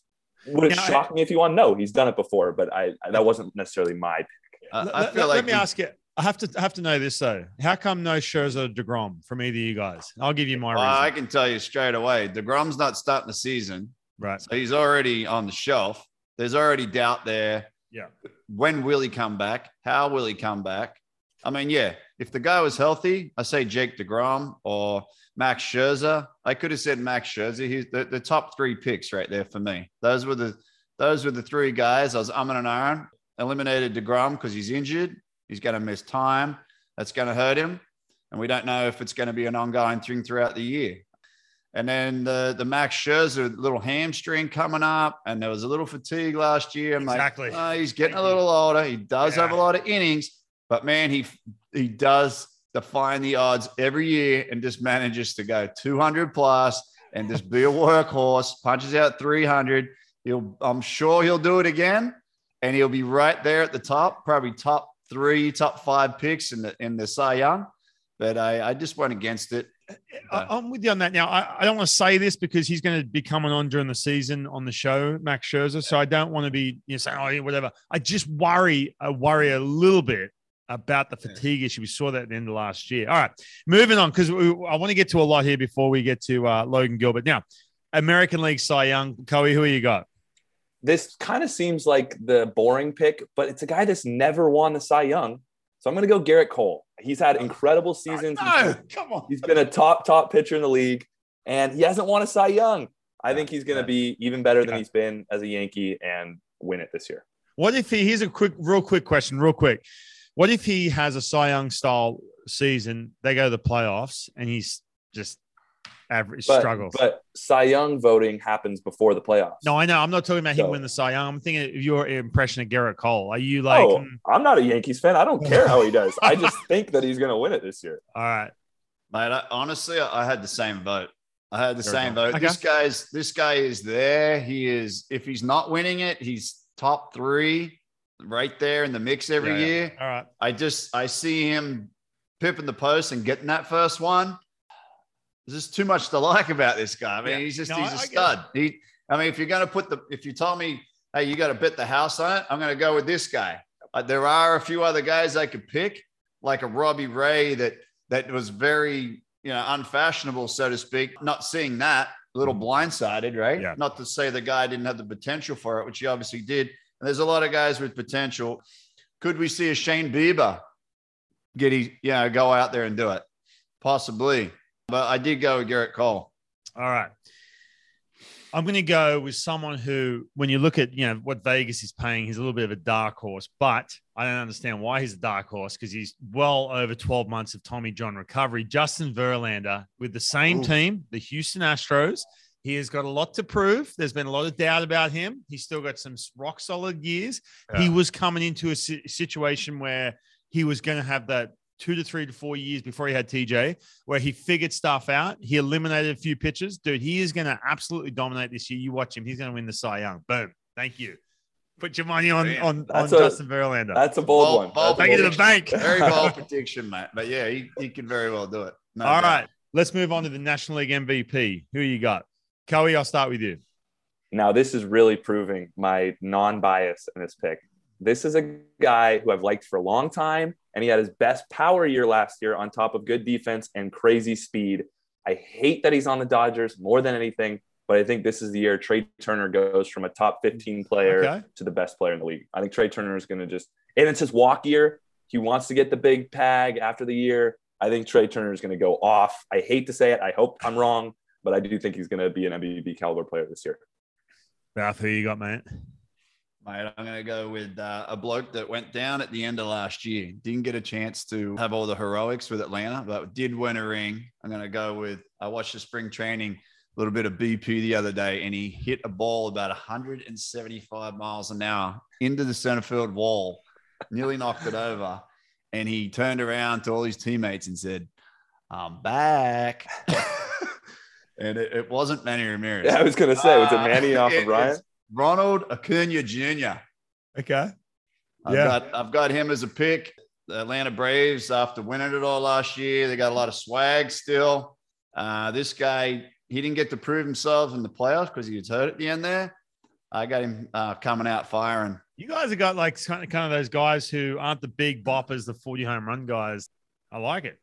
S6: Would it
S1: Now, I-
S6: shock me if you won? No, he's done it before, but I that wasn't necessarily my pick.
S7: I,
S1: Let-
S7: I feel
S1: let
S7: like
S1: me
S7: we-
S1: ask you. I have to I have to know this though. How come no Scherzer Degrom from either of you guys? I'll give you my
S7: Well, I can tell you straight away, Degrom's not starting the season,
S1: Right.
S7: so he's already on the shelf. There's already doubt there.
S1: Yeah.
S7: When will he come back? How will he come back? I mean, yeah, if the guy was healthy, I say Jake DeGrom or Max Scherzer. I could have said Max Scherzer. He's the, the top three picks right there for me. Those were the those were the three guys. I was umming and ahhing. Eliminated DeGrom because he's injured. He's going to miss time. That's going to hurt him. And we don't know if it's going to be an ongoing thing throughout the year. And then the the Max Scherzer little hamstring coming up, and there was a little fatigue last year. I'm
S1: Exactly.
S7: like, oh, he's getting a little older. He does have a lot of innings, but man, he he does define the odds every year and just manages to go 200 plus and just be a workhorse. Punches out 300. He'll I'm sure he'll do it again, and he'll be right there at the top, probably top three, top five picks in the in the Cy Young. But I, I just went against it.
S1: I, I'm with you on that. Now, I, I don't want to say this because he's going to be coming on during the season on the show, Max Scherzer. So I don't want to be you know saying, oh, yeah, whatever. I just worry, I worry a little bit about the fatigue issue. We saw that at the end of last year. All right, moving on because I want to get to a lot here before we get to uh, Logan Gilbert. Now, American League Cy Young, Coe, who are you got?
S6: this kind of seems like the boring pick, but it's a guy that's never won the Cy Young. So I'm going to go Gerrit Cole. He's had incredible seasons.
S7: No, come on.
S6: He's been a top, top pitcher in the league, and he hasn't won a Cy Young. I think he's going to be even better than
S1: Yeah.
S6: he's been as a Yankee and win it this year.
S1: What if he? Here's a quick, real quick question, real quick. What if he has a Cy Young style season? They go to the playoffs, and he's just average
S6: But,
S1: struggles.
S6: but Cy Young voting happens before the playoffs.
S1: no, I know. I'm not talking about him
S6: So-
S1: winning the Cy Young. I'm thinking of your impression of Gerrit Cole. Are you like,
S6: oh,
S1: mm,
S6: I'm not a Yankees fan. I don't care how he does. I just think that he's going to win it this year.
S1: all right,
S7: Mate, I, honestly, I had the same vote. I had the
S1: Fair
S7: same
S1: enough.
S7: vote.
S1: Okay.
S7: This guy's this guy is there. He is. If he's not winning it, he's top three, right there in the mix every
S1: Yeah, yeah.
S7: year.
S1: all right.
S7: I just I see him pipping the post and getting that first one. There's just too much to like about this guy. I mean,
S1: Yeah.
S7: he's just
S1: No,
S7: he's
S1: I-
S7: a
S1: I
S7: stud. He, I mean, if you're gonna put the if you told me, hey, you got to bet the house on it, I'm gonna go with this guy. Uh, there are a few other guys I could pick, like a Robbie Ray that that was very you know unfashionable, so to speak. Not seeing that, a little blindsided, right?
S1: Yeah.
S7: Not to say the guy didn't have the potential for it, which he obviously did. And there's a lot of guys with potential. Could we see a Shane Bieber get he, you know, go out there and do it? Possibly. But I did go with Gerrit Cole.
S1: All right. I'm going to go with someone who, when you look at you know what Vegas is paying, he's a little bit of a dark horse. But I don't understand why he's a dark horse because he's well over 12 months of Tommy John recovery. Justin Verlander with the same
S7: Ooh.
S1: team, the Houston Astros. He has got a lot to prove. There's been a lot of doubt about him. He's still got some rock solid years. He was coming into a situation where he was going to have that two to three to four years before he had TJ, where he figured stuff out. He eliminated a few pitches. Dude, he is going to absolutely dominate this year. You watch him. He's going to win the Cy Young. Boom. Thank you. Put your money on,
S7: Damn.
S1: on, on
S6: a-
S1: Justin Verlander.
S6: That's a bold
S7: Bold-
S6: one.
S7: bold
S6: That's a
S1: Take it to the bank.
S7: Very bold prediction, mate. But yeah, he, he could very well do it. No
S1: All
S7: doubt.
S1: right. Let's move on to the National League MVP. Who you got? Coey, I'll start with you.
S6: Now, this is really proving my non bias in this pick. This is a guy who I've liked for a long time, and he had his best power year last year on top of good defense and crazy speed. I hate that he's on the Dodgers more than anything, but I think this is the year Trea Turner goes from a top 15 player
S1: Okay.
S6: to the best player in the league. I think Trea Turner is going to just, and it's his walk year. He wants to get the big tag after the year. I think Trea Turner is going to go off. I hate to say it. I hope I'm wrong, but I do think he's going to be an MVP caliber player this year.
S1: Ralph, who you got, mate?
S7: Mate, I'm going to go with uh, a bloke that went down at the end of last year. Didn't get a chance to have all the heroics with Atlanta, but did win a ring. I'm going to go with, I watched the spring training, a little bit of BP the other day, and he hit a ball about 175 miles an hour into the center field wall, nearly knocked it over. And he turned around to all his teammates and said, I'm back. and it, it wasn't Manny Ramirez.
S6: Yeah, I was gonna say, was it
S7: Uh,
S6: Manny off
S7: it
S6: of Ryan?
S7: Ronald Acuna Jr.
S1: Okay.
S7: I've
S1: Yeah.
S7: got I've got him as a pick. The Atlanta Braves, after winning it all last year, they got a lot of swag still. Uh, this guy, he didn't get to prove himself in the playoffs because he was hurt at the end there. I got him uh, coming out firing.
S1: You guys have got like kind of, kind of those guys who aren't the big boppers, the 40 home run guys. I like it.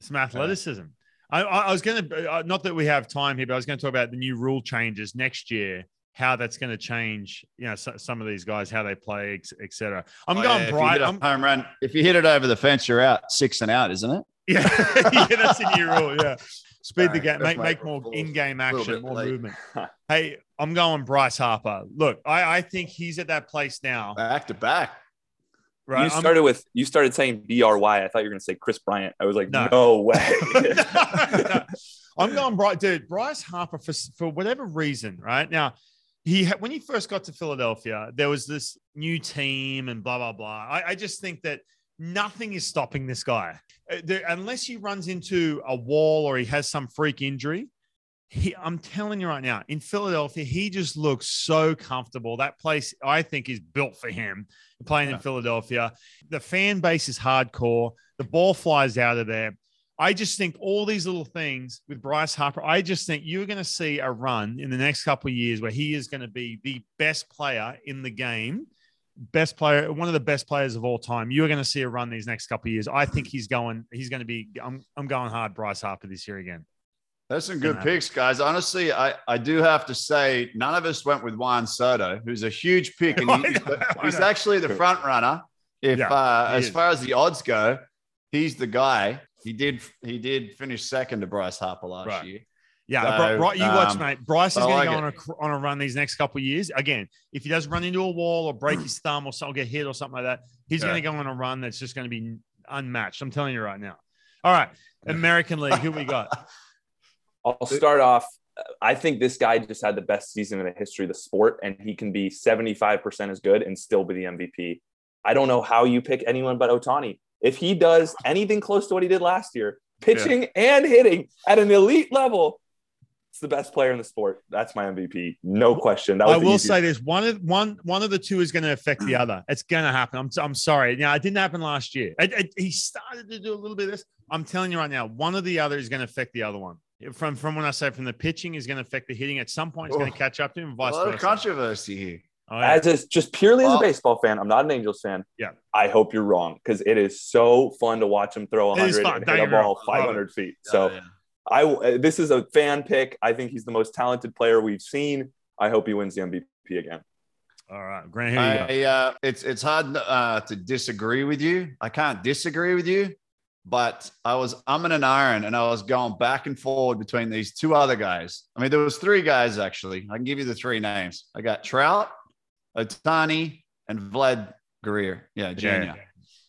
S1: Some athleticism. I, I, I was going to, uh, not that we have time here, but I was going to talk about the new rule changes next year, how that's going to change, you know, so, some of these guys, how they play, etc. I'm
S7: Oh,
S1: going
S7: yeah, if you
S1: bright.
S7: hit a
S1: I'm,
S7: home run. If you hit it over the fence, you're out. Six and out, isn't it?
S1: yeah, yeah, that's a new rule. Yeah. Speed the game, make, make more in game action, more
S7: late.
S1: movement. Hey, I'm going Bryce Harper. Look, I, I think he's at that place now.
S7: Back to back.
S1: Right.
S6: you
S1: I'm-
S6: started with you started saying B R Y. I thought you were gonna say Kris Bryant. I was like,
S1: No.
S6: no, way.
S1: No. I'm going Bryce, dude. Bryce Harper for for whatever reason, right now, he when he first got to Philadelphia, there was this new team and blah blah blah. I, I just think that nothing is stopping this guy Uh, there, unless he runs into a wall or he has some freak injury. He, I'm telling you right now, in Philadelphia, he just looks so comfortable. That place, I think, is built for him playing in Philadelphia. The fan base is hardcore. The ball flies out of there. I just think all these little things with Bryce Harper, I just think you're going to see a run in the next couple of years where he is going to be the best player in the game, best player, one of the best players of all time. You're going to see a run these next couple of years. I think he's going, he's going to be, I'm, I'm going hard Bryce Harper this year again.
S7: There's some good picks, guys. Honestly, I, I do have to say, none of us went with Juan Soto, who's a huge pick, and he-
S1: know,
S7: he's actually the front runner. If
S1: Yeah,
S7: uh, as
S1: is.
S7: far as the odds go, he's the guy. He did he did finish second to Bryce Harper last
S1: Right.
S7: year.
S1: Yeah,
S7: So,
S1: Bri- Bri- you watch,
S7: um,
S1: mate. Bryce is
S7: I
S1: going to
S7: like
S1: go on a on a run these next couple of years. Again, if he does run into a wall or break his thumb or something, get hit or something like that, he's
S7: Yeah.
S1: going to go on a run that's just going to be unmatched. I'm telling you right now. All right, American League. Who we got?
S6: I'll start off. I think this guy just had the best season in the history of the sport, and he can be 75% as good and still be the MVP. I don't know how you pick anyone but Ohtani. If he does anything close to what he did last year, pitching and hitting at an elite level, it's the best player in the sport. That's my MVP. No question. That was
S1: I will say this: one of one one of the two is going to affect the other. It's going to happen. I'm I'm sorry. Now it didn't happen last year. It- it- he started to do a little bit of this. I'm telling you right now, one of the other is going to affect the other one. From from when I say from the pitching is going to affect the hitting. At some point, it's going to catch up to him. and
S7: A
S1: Vice
S7: lot of
S1: versa.
S7: controversy here.
S1: Oh, yeah.
S6: as is just purely as a baseball fan, I'm not an Angels fan.
S1: Yeah.
S6: I hope you're wrong because it is so fun to watch him throw
S1: It is
S6: 100 and hit a
S1: get me wrong.
S6: ball 500 feet. So
S7: yeah.
S6: I uh, this is a fan pick. I think he's the most talented player we've seen. I hope he wins the MVP again.
S1: All right, Grant. Here you go.
S7: I, uh, it's it's hard uh, to disagree with you. I can't disagree with you, but I was umming an iron, and I was going back and forward between these two other guys. I mean, there was three guys actually. I can give you the three names. I got Trout, Ohtani, and Vlad Guerrero. Yeah, Junior.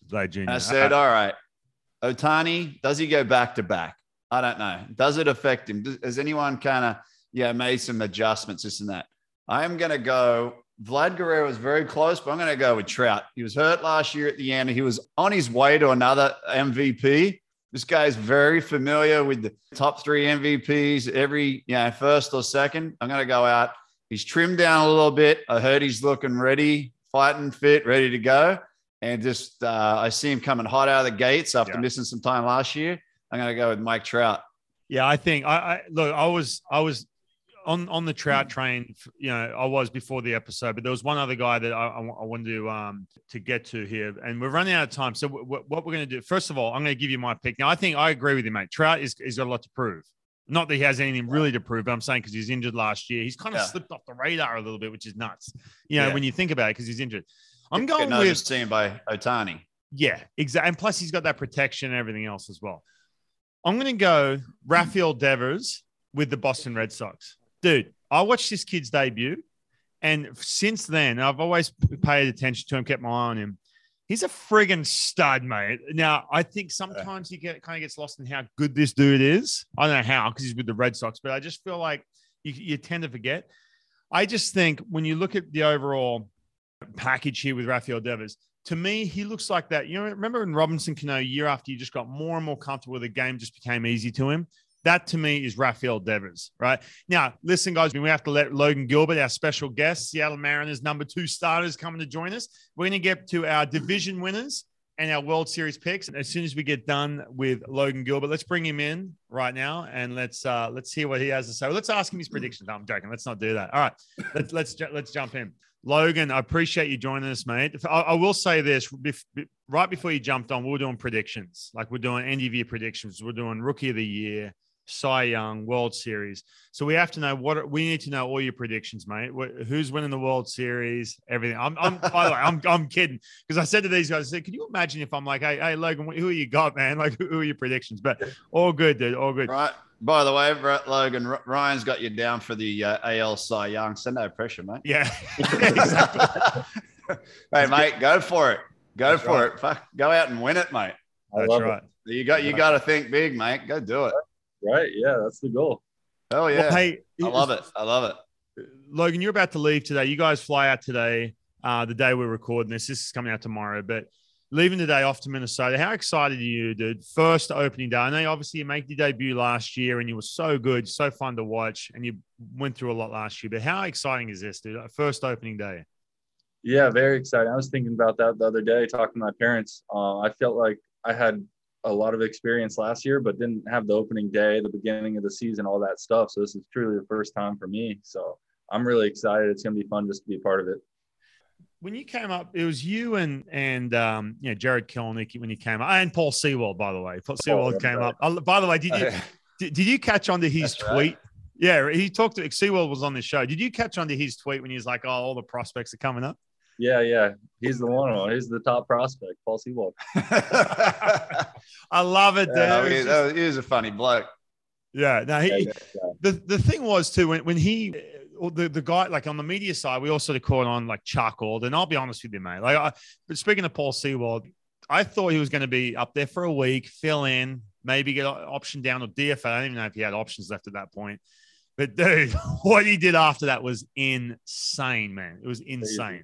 S1: Vlad Jr.
S7: I said, all right, Ohtani, does he go back to back? I don't know. Does it affect him? Does, has anyone kind of, yeah, made some adjustments, this and that? I am going to go. Vlad Guerrero was very close, but I'm going to go with Trout. He was hurt last year at the end. He was on his way to another MVP. This guy's very familiar with the top three MVPs every, you know, first or second. I'm going to go out. He's trimmed down a little bit. I heard he's looking ready, fighting fit, ready to go. And just, uh, I see him coming hot out of the gates after
S1: Yeah.
S7: missing some time last year. I'm going to go with Mike Trout.
S1: Yeah, I think I, I look. I was I was on on the Trout train. You know, I was before the episode, but there was one other guy that I, I, I wanted to um to get to here, and we're running out of time. So w- w- what we're going to do? First of all, I'm going to give you my pick. Now, I think I agree with you, mate. Trout is is got a lot to prove. Not that he has anything really to prove, but I'm saying because he's injured last year, he's kind of
S7: Yeah.
S1: slipped off the radar a little bit, which is nuts. You know,
S7: Yeah.
S1: when you think about it, because he's injured. I'm going
S7: Getting
S1: with
S7: overseen by Ohtani.
S1: yeah, exactly. And plus, he's got that protection and everything else as well. I'm going to go Rafael Devers with the Boston Red Sox. Dude, I watched this kid's debut. And since then, I've always paid attention to him, kept my eye on him. He's a friggin' stud, mate. Now, I think sometimes he get kind of gets lost in how good this dude is. I don't know how because he's with the Red Sox, but I just feel like you, you tend to forget. I just think when you look at the overall package here with Rafael Devers, to me, he looks like that. You know, remember in Robinson Cano, year after you just got more and more comfortable with the game, just became easy to him. That to me is Rafael Devers, right? Now, listen, guys, we have to let Logan Gilbert, our special guest, Seattle Mariners number two starters, coming to join us. We're going to get to our division winners and our World Series picks. And as soon as we get done with Logan Gilbert, let's bring him in right now and let's uh let's hear what he has to say. Let's ask him his predictions. No, I'm joking. Let's not do that. All right, let's let's let's jump in. Logan, I appreciate you joining us, mate. I, I will say this right before you jumped on, we were doing predictions. Like we're doing end of year predictions. We're doing rookie of the year, Cy Young, World Series. So we have to know what are- we need to know all your predictions, mate. What, who's winning the World Series? Everything. I'm, I'm by the way, I'm, I'm kidding because I said to these guys, I said, "Can you imagine if I'm like, hey, hey, Logan, who you got, man? Like, who, who are your predictions?" But all good, dude. All good.
S7: Right. By the way, Brett Logan, Ryan's got you down for the uh, AL Cy Young, so no pressure, mate.
S1: Yeah, exactly.
S7: hey, mate, go for it. Go
S6: That's
S7: for
S6: right.
S7: it. Fuck, go out and win it, mate.
S6: I
S1: That's
S6: love
S1: right.
S7: You got you got to think big, mate. Go do it.
S6: It. Right. Yeah, that's the goal.
S7: Hell yeah.
S1: Well, hey,
S7: I love it. I love it.
S1: Logan, you're about to leave today. You guys fly out today, uh, the day we're recording this. This is coming out tomorrow, but leaving today off to Minnesota. How excited are you, dude? First opening day. I know obviously you made your debut last year and you were so good, so fun to watch, and you went through a lot last year. But how exciting is this, dude? First opening day.
S8: Yeah, very exciting. I was thinking about that the other day, talking to my parents. Uh, I felt like I had a lot of experience last year, but didn't have the opening day, the beginning of the season, all that stuff. So this is truly the first time for me. So I'm really excited. It's gonna be fun just to be a part of it.
S1: When you came up, it was you and and um, you know Jarred Kelenic when you came up, and Paul Sewald, by the way. Paul Sewald
S8: that's
S1: came
S8: right.
S1: up. Oh, by the way, did you Did, did you catch on to his
S7: That's right.
S1: tweet? Yeah, he talked to Sewald was on the show. Did you catch on to his tweet when he was like, "Oh, all the prospects are coming up"?
S8: Yeah, yeah. He's the one. He's the top prospect, Paul Sewald.
S1: I love it, dude.
S7: Yeah,
S1: just-
S7: was- he was a funny bloke.
S1: yeah, no, he,
S8: Yeah, yeah,
S1: the the thing was too when when he or the the guy like on the media side, we all sort of caught on like Chuck Alden. I'll be honest with you, mate. Like, I, but speaking of Paul Sewald, I thought he was going to be up there for a week, fill in, maybe get an option down or DFA. I don't even know if he had options left at that point. But dude, what he did after that was insane, man. It was insane.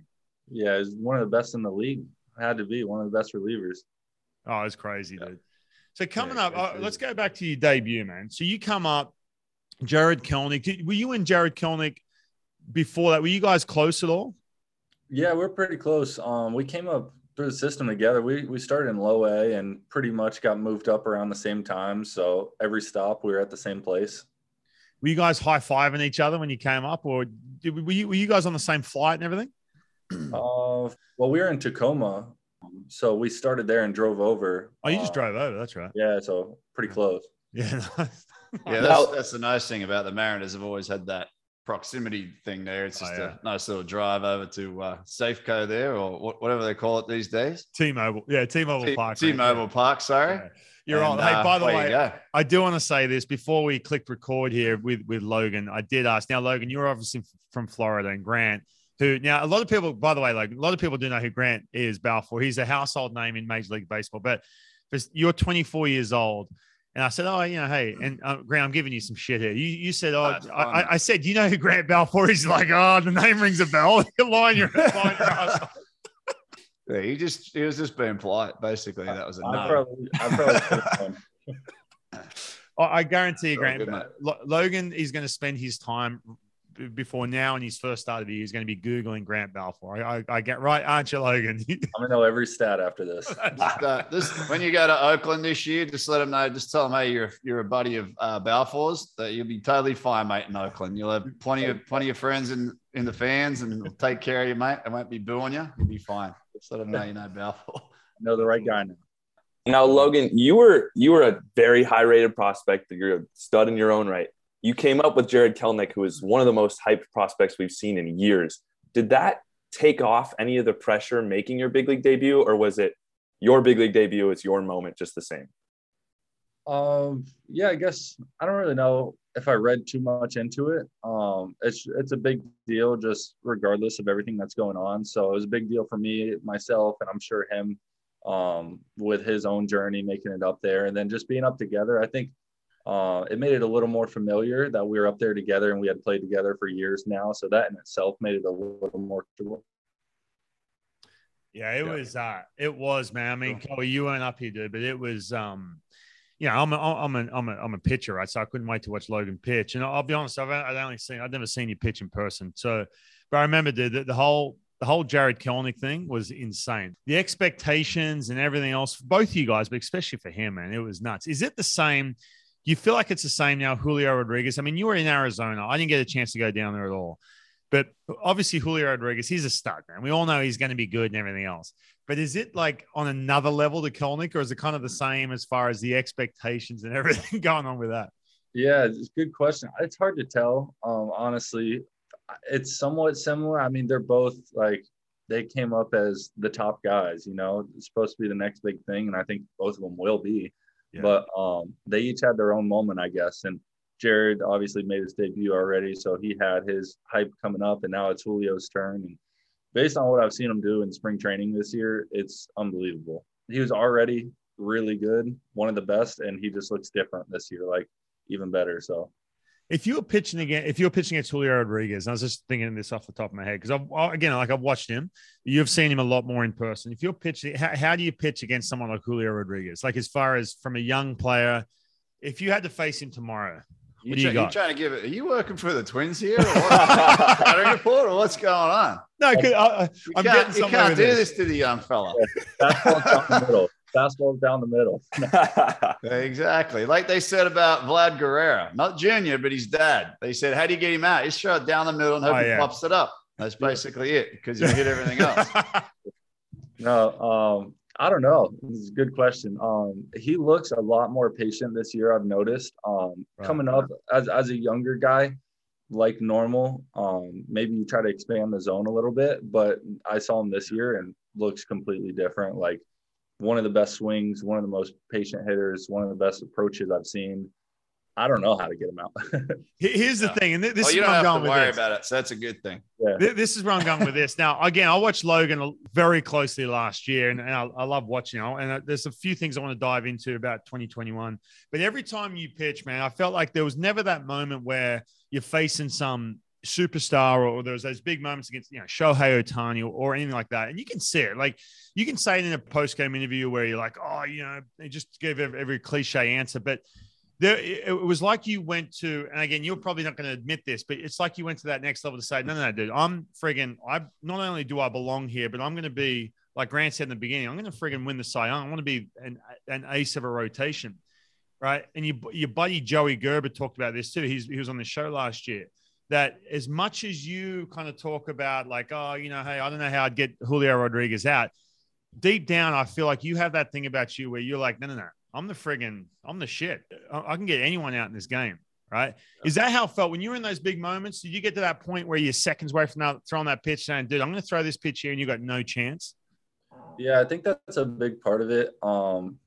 S8: Yeah, he's one of the best in the league. Had to be one of the best relievers.
S1: Oh, it's crazy, dude. So coming
S8: Yeah,
S1: up, uh, let's go back to your debut, man. So you come up, Jarred Kelenic. Did- Were you and Jarred Kelenic before that? Were you guys close at all?
S8: Yeah, we're pretty close. Um, we came up through the system together. We we started in low A and pretty much got moved up around the same time. So every stop we were at the same place.
S1: Were you guys high fiving each other when you came up, or did, were you were you guys on the same flight and everything?
S8: Uh, well, we were in Tacoma, so we started there and drove over.
S1: Oh, you just
S8: Uh,
S1: drove over. That's right.
S8: Yeah, so pretty close.
S1: Yeah.
S7: Yeah, that's, that's the nice thing about the Mariners. Have always had that proximity thing there. It's
S1: Oh,
S7: just
S1: yeah.
S7: a nice little drive over to uh, Safeco there, or what, whatever they call it these days.
S1: T-Mobile. Yeah, T-Mobile
S7: T-
S1: Park.
S7: T-Mobile Park. Sorry.
S1: Yeah. You're
S7: And,
S1: on. Hey,
S7: uh,
S1: by the way. I do want to say this before we click record here with with Logan. I did ask. Now, Logan, you're obviously from Florida, and Grant, who now a lot of people, by the way, like a lot of people do know who Grant is. Balfour. He's a household name in Major League Baseball. But you're 24 years old, and I said, oh, you know, hey, and uh, Grant, I'm giving you some shit here. You you said, oh, I. I- I said, do you know who Grant Balfour is? Like, oh, the name rings a bell. You're lying. You're lying. your.
S7: Yeah, he just he was just being polite. Basically, that was a
S8: I
S7: no.
S8: probably, I probably could've won.
S1: I guarantee you, Grant.
S7: good
S1: Logan is going to spend his time b- before now and his first start of the year. He's going to be googling Grant Balfour. I, I, I get right, aren't you, Logan?
S8: I'm gonna know every stat after this.
S7: Just, uh, this when you go to Oakland this year, just let them know. Just tell them, hey, you're you're a buddy of uh, Balfour's. That you'll be totally fine, mate, in Oakland. You'll have plenty of plenty of friends in in the fans, and will take care of you, mate. They won't be booing you. You'll be fine. Just let them know you know Balfour.
S8: I know the right guy now.
S6: Now, Logan, you were you were a very high rated prospect. You're a stud in your own right. You came up with Jarred Kelenic, who is one of the most hyped prospects we've seen in years. Did that take off any of the pressure making your big league debut, or was it your big league debut It's your moment just the same?
S8: Um, yeah, I guess I don't really know if I read too much into it. Um, it's it's a big deal, just regardless of everything that's going on. So it was a big deal for me, myself, and I'm sure him, um, with his own journey, making it up there, and then just being up together. I think uh, it made it a little more familiar that we were up there together and we had played together for years now. So that in itself made it a little more comfortable.
S1: yeah, it
S7: Yeah.
S1: was. Uh, it was, man. I mean, Coey, you weren't up here, dude, but it was. um you know, I'm a, I'm a, I'm a, I'm a pitcher, right? So I couldn't wait to watch Logan pitch. And I'll be honest, I've, I've only seen, I've never seen you pitch in person. So, but I remember dude, the, the whole, the whole Jarred Kelenic thing was insane. The expectations and everything else, for both of you guys, but especially for him, man, it was nuts. Is it the same? You feel like it's the same now, Julio Rodriguez? I mean, you were in Arizona. I didn't get a chance to go down there at all. But obviously, Julio Rodriguez, he's a stud, man. We all know he's going to be good and everything else. But is it like on another level to Kelenic, or is it kind of the same as far as the expectations and everything going on with that?
S8: Yeah, it's a good question. It's hard to tell, um, honestly. It's somewhat similar. I mean, they're both like they came up as the top guys. You know, it's supposed to be the next big thing, and I think both of them will be.
S1: Yeah.
S8: But um, they each had their own moment, I guess. And Jarred obviously made his debut already, so he had his hype coming up, and now it's Julio's turn. And based on what I've seen him do in spring training this year, it's unbelievable. He was already really good, one of the best, and he just looks different this year, like even better. So
S1: If you were pitching again, if you were pitching against Julio Rodriguez, and I was just thinking this off the top of my head because I've again, like I've watched him, you've seen him a lot more in person. If you're pitching, how, how do you pitch against someone like Julio Rodriguez? Like as far as from a young player, if you had to face him tomorrow,
S7: You,
S1: What do you
S7: try-
S1: got?
S7: trying to give it? Are you working for the Twins here? Or what? Scouting report, or what's going on?
S1: No, I, I, I'm
S7: can't,
S1: getting
S7: you can't
S1: with
S7: do
S1: this.
S7: this to the young fella.
S8: fastball's down the middle. Fastball's down the middle.
S7: Exactly. Like they said about Vlad Guerrero, not Junior, but his dad. They said, How do you get him out? He's shot down the middle and hope
S1: Oh,
S7: he
S1: yeah.
S7: pops it up. That's basically it because you hit everything else.
S8: No, um, I don't know. This is a good question. Um, he looks a lot more patient this year. I've noticed. Um,
S1: Right.
S8: coming up as as a younger guy, like normal. Um, maybe you try to expand the zone a little bit, but I saw him this year and looks completely different. Like one of the best swings, one of the most patient hitters, one of the best approaches I've seen. I don't know how to get him out.
S1: Here's the
S7: Yeah.
S1: thing, and thi- this
S7: oh,
S1: is where I'm
S7: have
S1: going
S7: to
S1: with
S7: worry
S1: this.
S7: about it. So that's a good thing.
S1: Th- This is where I'm going with this. Now, again, I watched Logan very closely last year, and, and I, I love watching it. And uh, there's a few things I want to dive into about 2021. But every time you pitch, man, I felt like there was never that moment where you're facing some superstar or, there was those big moments against you know Shohei Ohtani or, or anything like that. And you can see it. Like you can say it in a post game interview where you're like, oh, you know, they just give every, every cliche answer, but there it was like you went to and again you're probably not going to admit this but it's like you went to that next level to say no no no dude i'm friggin i not only do i belong here but i'm going to be like grant said in the beginning i'm going to friggin win the cy young. I want to be an, an ace of a rotation right? And your, your buddy joey gerber talked about this too. He's, he was on the show last year that as much as you kind of talk about like oh you know hey i don't know how i'd get julio rodriguez out deep down i feel like you have that thing about you where you're like no no no I'm the friggin' I'm the shit. I, I can get anyone out in this game, right? Is that how it felt when you were in those big moments? Did you get to that point where you're seconds away from now throwing that pitch saying, dude, I'm going to throw this pitch here and you got no chance?
S8: Yeah, I think that's a big part of it. Um,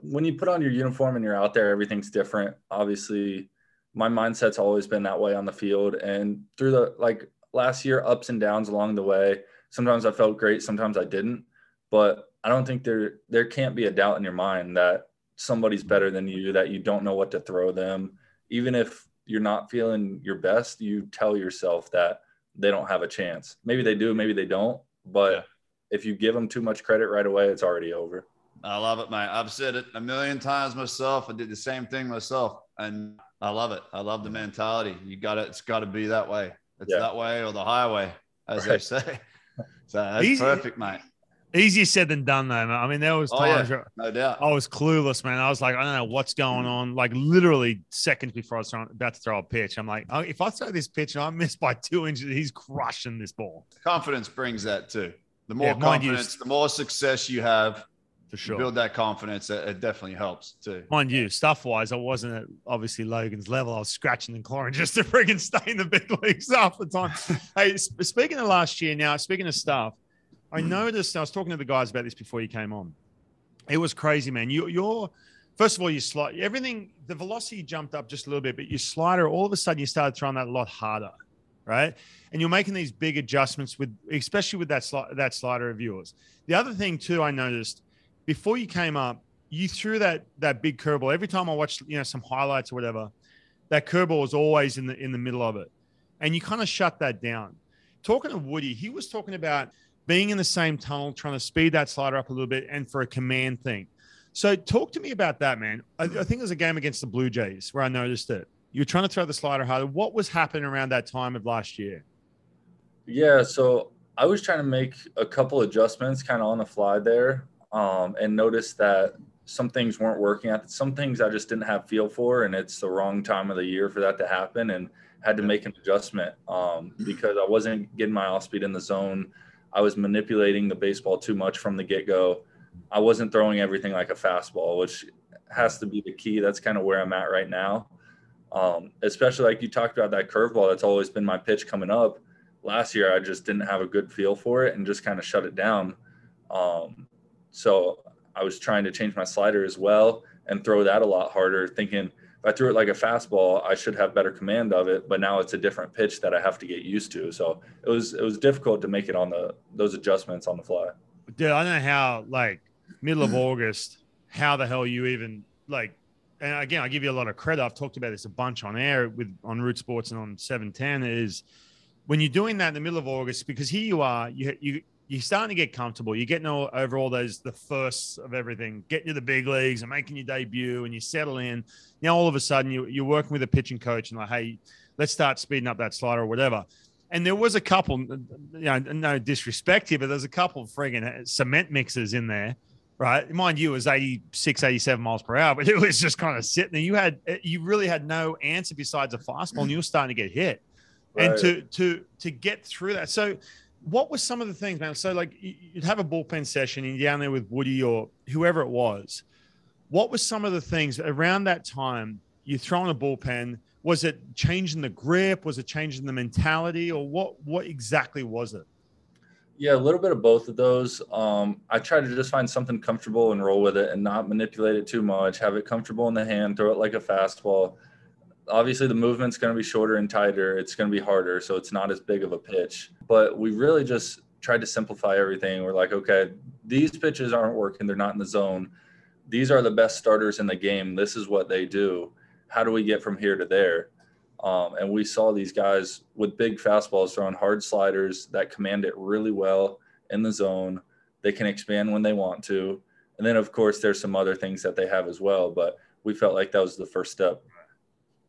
S8: when you put on your uniform and you're out there, everything's different. Obviously, my mindset's always been that way on the field, and through the like last year, ups and downs along the way. Sometimes I felt great, sometimes I didn't. But I don't think there there can't be a doubt in your mind that somebody's better than you, that you don't know what to throw them. Even if you're not feeling your best, you tell yourself that they don't have a chance. Maybe they do, maybe they don't. But
S7: Yeah.
S8: if you give them too much credit right away, it's already over.
S7: I love it, mate. I've said it a million times myself. I did the same thing myself, and I love it. I love the mentality. You got it. It's got to be that way. It's
S8: Yeah.
S7: that way or the highway, as they say. So that's
S1: Easy-
S7: perfect, mate.
S1: Easier said than done, though. Man. I mean, there was
S7: Oh,
S1: times
S7: yeah. No doubt.
S1: I was clueless, man. I was like, I don't know what's going on. Like literally seconds before I was throwing, about to throw a pitch, I'm like, oh, if I throw this pitch and I miss by two inches, he's crushing this ball
S7: Confidence brings that too. The more
S1: Yeah, mind you-
S7: confidence, the more success you have,
S1: for sure.
S7: build that confidence. It, it definitely helps too.
S1: Mind you, stuff wise, I wasn't at obviously Logan's level. I was scratching and clawing just to friggin' stay in the big leagues half the time. hey, sp- speaking of last year, now speaking of stuff, I mm. noticed I was talking to the guys about this before you came on. It was crazy, man. You, you're first of all, you slide everything. The velocity jumped up just a little bit, but your slider all of a sudden you started throwing that a lot harder, right? And you're making these big adjustments with, especially with that sli- that slider of yours. The other thing too, I noticed before you came up, you threw that that big curveball. Every time I watched, you know, some highlights or whatever, that curveball was always in the in the middle of it, and you kind of shut that down. Talking to Woody, he was talking about being in the same tunnel, trying to speed that slider up a little bit, and for a command thing. So, talk to me about that, man. I, I think there's a game against the Blue Jays where I noticed it. You were trying to throw the slider harder. What was happening around that time of last year?
S8: Yeah, so I was trying to make a couple adjustments kind of on the fly there um, and noticed that some things weren't working. out. Some things I just didn't have feel for, and it's the wrong time of the year for that to happen, and had to make an adjustment um, because I wasn't getting my off speed in the zone. I was manipulating the baseball too much from the get go. I wasn't throwing everything like a fastball, which has to be the key. That's kind of where I'm at right now. Um, especially like you talked about that curveball. That's always been my pitch coming up last year I just didn't have a good feel for it and just kind of shut it down. Um, so I was trying to change my slider as well and throw that a lot harder, thinking if I threw it like a fastball, I should have better command of it. But now it's a different pitch that I have to get used to. So it was it was difficult to make it on the those adjustments on the fly.
S1: Dude, I don't know how, like, middle of August, how the hell you even, like, and again, I give you a lot of credit. I've talked about this a bunch on air with on Root Sports and on 710 is when you're doing that in the middle of August, because here you are, you, you, you're starting to get comfortable. You're getting all, over all those, the firsts of everything, getting to the big leagues and making your debut and you settle in. Now, all of a sudden, you, you're working with a pitching coach and like, hey, let's start speeding up that slider or whatever. And there was a couple, you know, no disrespect here, but there's a couple of friggin' cement mixers in there, right? Mind you, it was 86, 87 miles per hour, but it was just kind of sitting there. You had, eh, you really had no answer besides a fastball and you were starting to get hit. And to, to, to get through that. So what were some of the things, man? So, like, you- you'd have a bullpen session and you're down there with Woody or whoever it was. What were some of the things around that time you throw in a bullpen? Was it changing the grip? Was it changing the mentality? Or what, what exactly was it?
S8: Yeah, a little bit of both of those. Um, I try to just find something comfortable and roll with it and not manipulate it too much. Have it comfortable in the hand, throw it like a fastball. Obviously, the movement's going to be shorter and tighter. It's going to be harder, so it's not as big of a pitch. But we really just tried to simplify everything. We're like, okay, these pitches aren't working. They're not in the zone. These are the best starters in the game. This is what they do. How do we get from here to there? Um, and we saw these guys with big fastballs throwing hard sliders that command it really well in the zone. They can expand when they want to. And then, of course, there's some other things that they have as well. But we felt like that was the first step.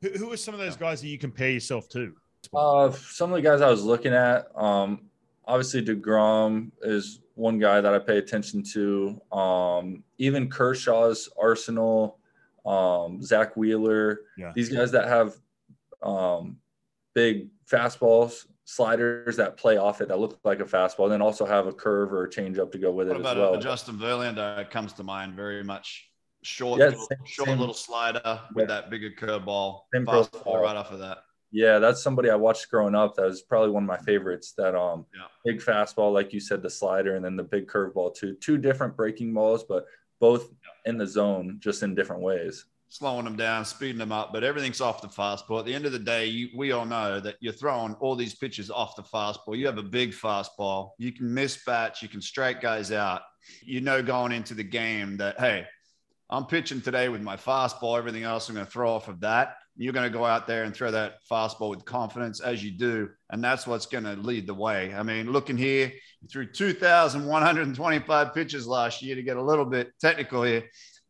S1: Who, who are some of those guys that you compare yourself to?
S8: Uh, some of the guys I was looking at, um, obviously Degrom is one guy that I pay attention to. Um, even Kershaw's Arsenal, um, Zack Wheeler,
S1: Yeah.
S8: these guys that have um, big fastballs, sliders that play off it that look like a fastball, and then also have a curve or a changeup to go with
S7: What
S8: it
S7: about
S8: as well.
S7: Justin Verlander? Comes to mind very much. Short,
S8: Yeah,
S7: little,
S8: same-
S7: short
S8: same.
S7: little slider with
S8: Yeah.
S7: that bigger curveball.
S8: Same
S7: Fastball right off of that.
S8: Yeah, that's somebody I watched growing up. That was probably one of my favorites. That um,
S7: Yeah.
S8: big fastball, like you said, the slider, and then the big curveball too. Two different breaking balls, but both in the zone, just in different ways.
S7: slowing them down, speeding them up, but everything's off the fastball. At the end of the day, you, we all know that you're throwing all these pitches off the fastball. You have a big fastball. You can miss bats. You can strike guys out. You know going into the game that, hey, I'm pitching today with my fastball. Everything else I'm going to throw off of that. You're going to go out there and throw that fastball with confidence as you do. And that's what's going to lead the way. I mean, looking here, you threw 2,125 pitches last year to get a little bit technical here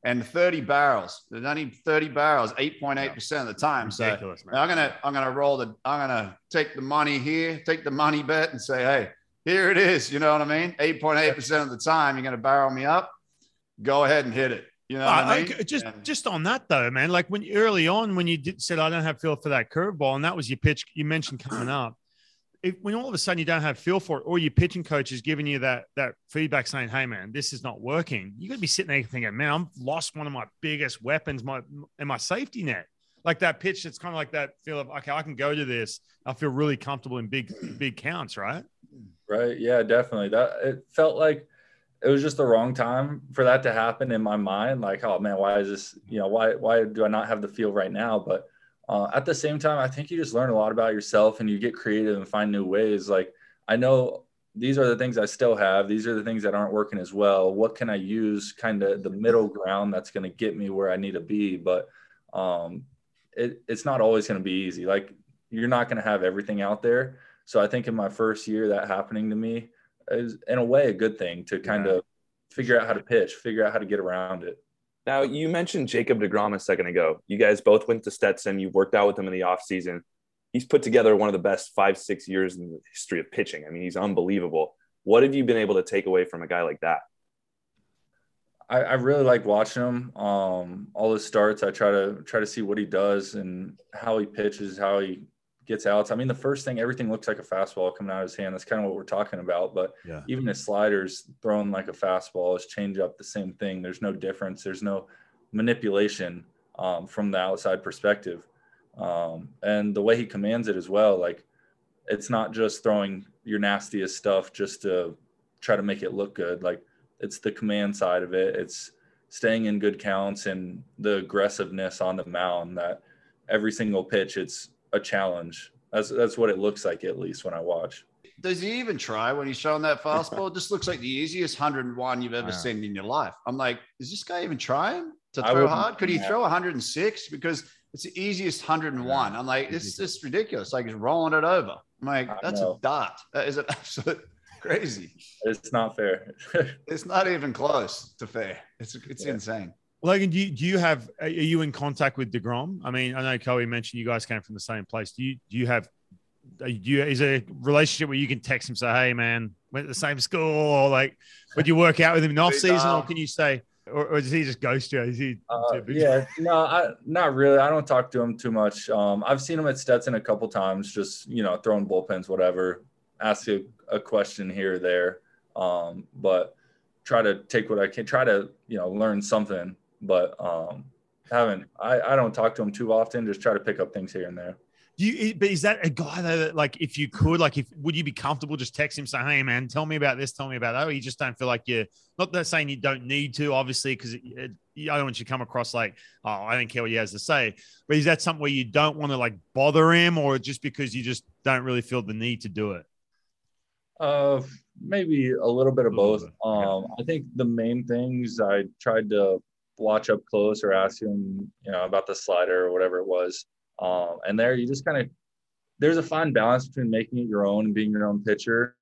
S7: and 30 barrels. There's only 30 barrels, 8.8% of the time. So
S1: Ridiculous.
S7: I'm gonna I'm gonna roll the I'm gonna take the money here, take the money bet, and say, hey, here it is. You know what I mean? 8.8% of the time, you're gonna barrel me up. Go ahead and hit it. You know what
S1: Uh,
S7: I mean?
S1: okay, just
S7: And-
S1: just on that though, man. Like when early on, when you did, said I don't have feel for that curveball, and that was your pitch you mentioned coming up. If, when all of a sudden you don't have feel for it, or your pitching coach is giving you that that feedback saying, "Hey, man, this is not working," you got to be sitting there thinking, "Man, I've lost one of my biggest weapons, my and my safety net." Like that pitch, it's kind of like that feel of okay, I can go to this. I feel really comfortable in big big counts, right?
S8: Right? Yeah, definitely. That it felt like it was just the wrong time for that to happen in my mind. Like, oh man, why is this? You know, why why do I not have the feel right now? But uh, at the same time, I think you just learn a lot about yourself and you get creative and find new ways. Like, I know these are the things I still have. These are the things that aren't working as well. What can I use? Kind of the middle ground that's going to get me where I need to be. But um, it, it's not always going to be easy. Like, you're not going to have everything out there. So I think in my first year, that happening to me is in a way a good thing to kind of figure out how to pitch, figure out how to get around it.
S6: Now, you mentioned Jacob DeGrom a second ago. You guys both went to Stetson. You've worked out with him in the offseason. He's put together one of the best five, six years in the history of pitching. I mean, he's unbelievable. What have you been able to take away from a guy like that?
S8: I, I really like watching him. Um, all his starts, I try to try to see what he does and how he pitches, how he gets outs. I mean, the first thing, everything looks like a fastball coming out of his hand. That's kind of what we're talking about. But
S1: Yeah.
S8: even his sliders thrown like a fastball, his changeup, the same thing. There's no difference. There's no manipulation um, from the outside perspective. Um, and the way he commands it as well, like it's not just throwing your nastiest stuff just to try to make it look good. Like it's the command side of it. It's staying in good counts and the aggressiveness on the mound that every single pitch it's a challenge. That's that's what it looks like at least when I watch.
S7: Does he even try when he's showing that fastball? it just looks like the easiest 101 you've ever
S1: Wow.
S7: seen in your life. I'm like, is this guy even trying to throw hard? Could he
S8: yeah.
S7: throw 106? Because it's the easiest 101. I'm like, it's just ridiculous. Like he's rolling it over. I'm like, that's a dart. That is an absolute crazy.
S8: It's not fair.
S7: It's not even close to fair. It's it's
S8: Yeah.
S7: insane.
S1: Logan, do you, do you have are you in contact with Degrom? I mean, I know Coey mentioned you guys came from the same place. Do you do you have do you is there a relationship where you can text him say, "Hey, man, went to the same school," or like, would you work out with him in off season, or can you say, or, or does he just ghost you? Is he
S8: Uh, yeah, no, I not really. I don't talk to him too much. Um, I've seen him at Stetson a couple times, just you know, throwing bullpens, whatever. ask a, a question here or there, um, but try to take what I can. Try to you know learn something, but um, haven't. I I don't talk to him too often. Just try to pick up things here and there.
S1: Do you, but is that a guy though that, like, if you could, like, if would you be comfortable just text him, say, "Hey, man, tell me about this, tell me about that," or you just don't feel like you're not that saying you don't need to, obviously, because I don't want you to come across like, "Oh, I don't care what he has to say," but is that something where you don't want to like bother him, or just because you just don't really feel the need to do it?
S8: Uh, maybe a little bit of both.
S1: bit.
S8: Um, I think the main things I tried to watch up close or ask him, you know, about the slider or whatever it was. Um, and there you just kind of there's a fine balance between making it your own and being your own pitcher.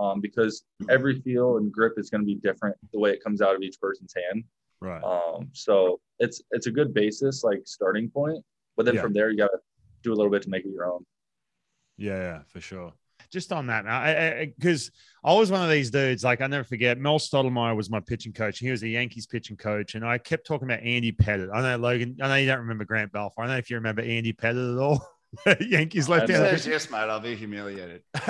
S8: Um, because every feel and grip is going to be different the way it comes out of each person's hand.
S1: Right.
S8: Um, so it's it's a good basis, like starting point. But then
S1: Yeah.
S8: from there, you got to do a little bit to make it your own.
S1: Yeah, yeah, for sure. Just on that, because I, was one of these dudes. Like I never forget, Mel Stottlemyre was my pitching coach. He was a Yankees pitching coach, and I kept talking about Andy Pettitte. I know Logan. I know you don't remember Grant Balfour. I don't know if you remember Andy Pettitte at all. Yankees left
S7: Says yes, mate. I'll be humiliated.
S1: but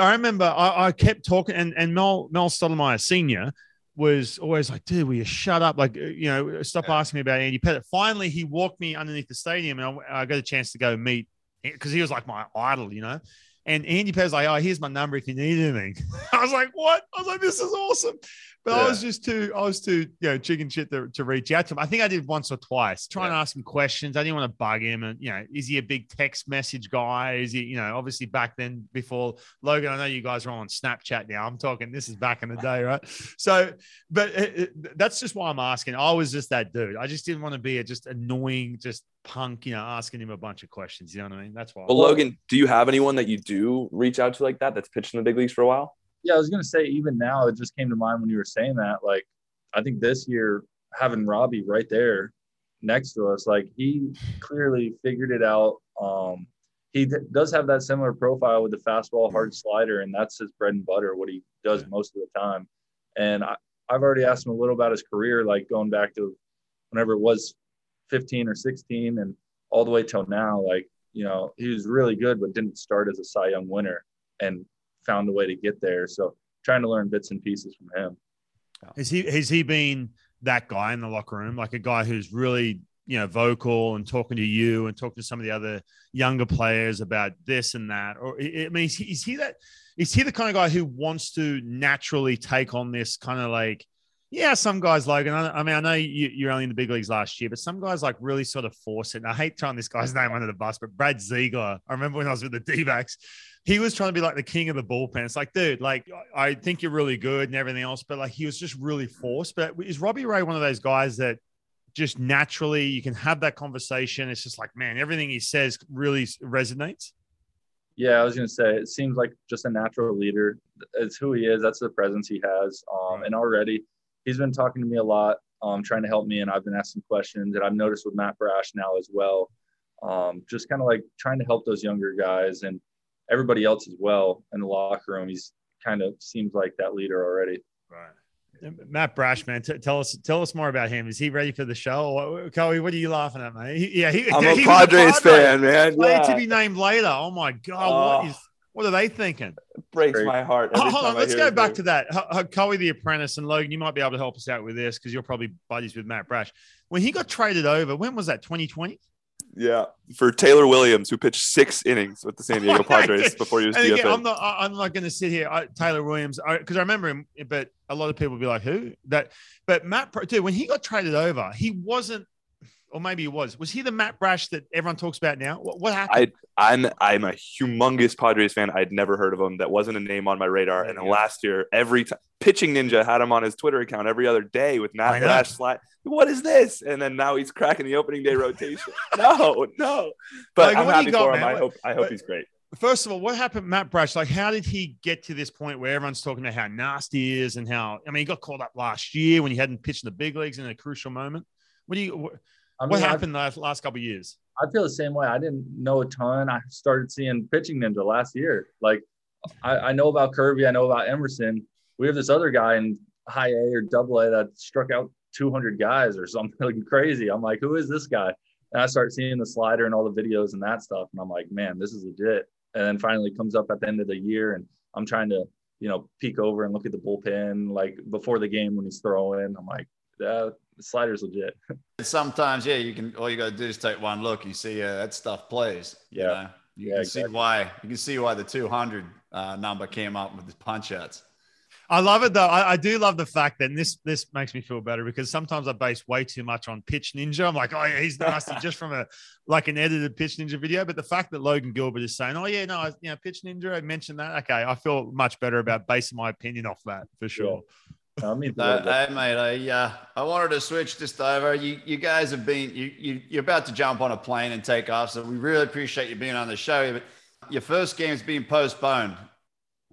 S1: I remember I, I kept talking, and, and Mel, Mel Stottlemyre Sr. was always like, dude, will you shut up? Like, you know, stop asking me about Andy Pettitte. Finally, he walked me underneath the stadium, and I, I got a chance to go meet because he was like my idol, you know. And Andy Pettitte's like, oh, here's my number if you need anything. I was like, what? I was like, this is awesome. But I was just too, I was too, you know, chicken shit to, to reach out to him. I think I did once or twice, trying to ask him questions. I didn't want to bug him. And, you know, is he a big text message guy? Is he, you know, obviously back then before Logan, I know you guys are on Snapchat now. I'm talking, this is back in the day, right? So, but it, it- that's just why I'm asking. I was just that dude. I just didn't want to be a just annoying, just punk, you know, asking him a bunch of questions. You know what I mean? That's why.
S6: Well, Logan, do you have anyone that you do reach out to like that that's pitched in the big leagues for a while?
S8: Yeah, I was gonna say even now it just came to mind when you were saying that. Like, I think this year having Robbie right there next to us, like he clearly figured it out. Um, he d- does have that similar profile with the fastball, hard slider, and that's his bread and butter. What he does most of the time. And I, I've already asked him a little about his career, like going back to whenever it was 15 or 16, and all the way till now. Like, you know, he was really good, but didn't start as a Cy Young winner, and found a way to get there. So trying to learn bits and pieces from him.
S1: Has he has he been that guy in the locker room, like a guy who's really you know vocal and talking to you and talking to some of the other younger players about this and that? Or I mean, is he, is he that? Is he the kind of guy who wants to naturally take on this kind of like? Yeah, some guys, Logan. I, mean, I know you, you're only in the big leagues last year, but some guys like really sort of force it. And I hate throwing this guy's name under the bus, but Brad Ziegler. I remember when I was with the D backs, he was trying to be like the king of the bullpen. It's like, dude, like I I think you're really good and everything else, but like he was just really forced. But is Robbie Ray one of those guys that just naturally you can have that conversation? It's just like, man, everything he says really resonates.
S8: Yeah, I was gonna say it seems like just a natural leader. It's who he is. That's the presence he has. Um, and already he's been talking to me a lot, um, trying to help me, and I've been asking questions. And I've noticed with Matt Brash now as well, um, just kind of like trying to help those younger guys and everybody else as well in the locker room. He's kind of seems like that leader already.
S1: Right. Matt Brash, man, t- tell us tell us more about him. Is he ready for the show? What, Coey, what are you laughing at, man? He- yeah, he,
S6: I'm
S1: he
S6: a
S1: was
S6: Padres
S1: Padre.
S6: fan, man.
S1: Player
S6: Yeah.
S1: to be named later. Oh my god,
S6: Oh.
S1: what is what are they thinking?
S6: breaks
S8: Great.
S6: my heart.
S1: Oh,
S6: every
S1: hold
S6: time
S1: on,
S6: I
S1: let's go back
S6: name.
S1: to that. Ho- Ho- Coey the Apprentice and Logan, you might be able to help us out with this because you're probably buddies with Matt Brash. When he got traded over, when was that? 2020?
S9: Yeah, for Taylor Williams, who pitched six innings with the San Diego Padres before he was
S1: And again,
S9: DFA.
S1: I'm not. I- I'm not going to sit here. I, Taylor Williams, because I, remember him, but a lot of people would be like, "Who?" That, but Matt, Bra- dude, when he got traded over, he wasn't, or maybe he was. Was he the Matt Brash that everyone talks about now? What, what happened?
S9: I'm I'm a humongous Padres fan. I'd never heard of him. That wasn't a name on my radar. And then last year, every time pitching ninja had him on his Twitter account every other day with Matt. Brash slide. What is this? And then now he's cracking the opening day rotation. no, no. But
S1: Like,
S9: I'm
S1: what do you
S9: happy
S1: got,
S9: for him.
S1: man?
S9: I hope I hope
S1: But-
S9: he's great.
S1: First of all, what happened, Matt Brash? Like, how did he get to this point where everyone's talking about how nasty he is and how? I mean, he got called up last year when he hadn't pitched in the big leagues in a crucial moment. What do you? What,
S8: I mean,
S1: what
S8: I-
S1: happened the last, last couple of years?
S8: I feel the same way. I didn't know a ton. I started seeing pitching ninja last year. Like I, I know about Kirby, I know about Emerson. We have this other guy in high A or double A that struck out 200 guys or something crazy. I'm like, who is this guy? And I start seeing the slider and all the videos and that stuff. And I'm like, man, this is legit. and then finally comes up at the end of the year, and I'm trying to you know peek over and look at the bullpen like before the game when he's throwing. I'm like, uh, the slider's legit.
S7: Sometimes, yeah, you can. All you got to do is take one look. You see, uh, that stuff plays. You
S8: Yeah.
S7: know? you
S8: Yeah,
S7: can
S8: exactly.
S7: see why. You can see why the 200 uh, number came up with the punch outs.
S1: I love it though. I, I do love the fact that this this makes me feel better because sometimes I base way too much on Pitch Ninja. I'm like, oh yeah, he's nasty just from a like an edited Pitch Ninja video. But the fact that Logan Gilbert is saying, oh yeah, no, I- you know, Pitch Ninja, I mentioned that. Okay, I feel much better about basing my opinion off that for sure.
S8: I mean,
S7: No, hey, mate, I uh, I wanted to switch just over. You you guys have been you, you you're about to jump on a plane and take off, so we really appreciate you being on the show. But your first game's been postponed.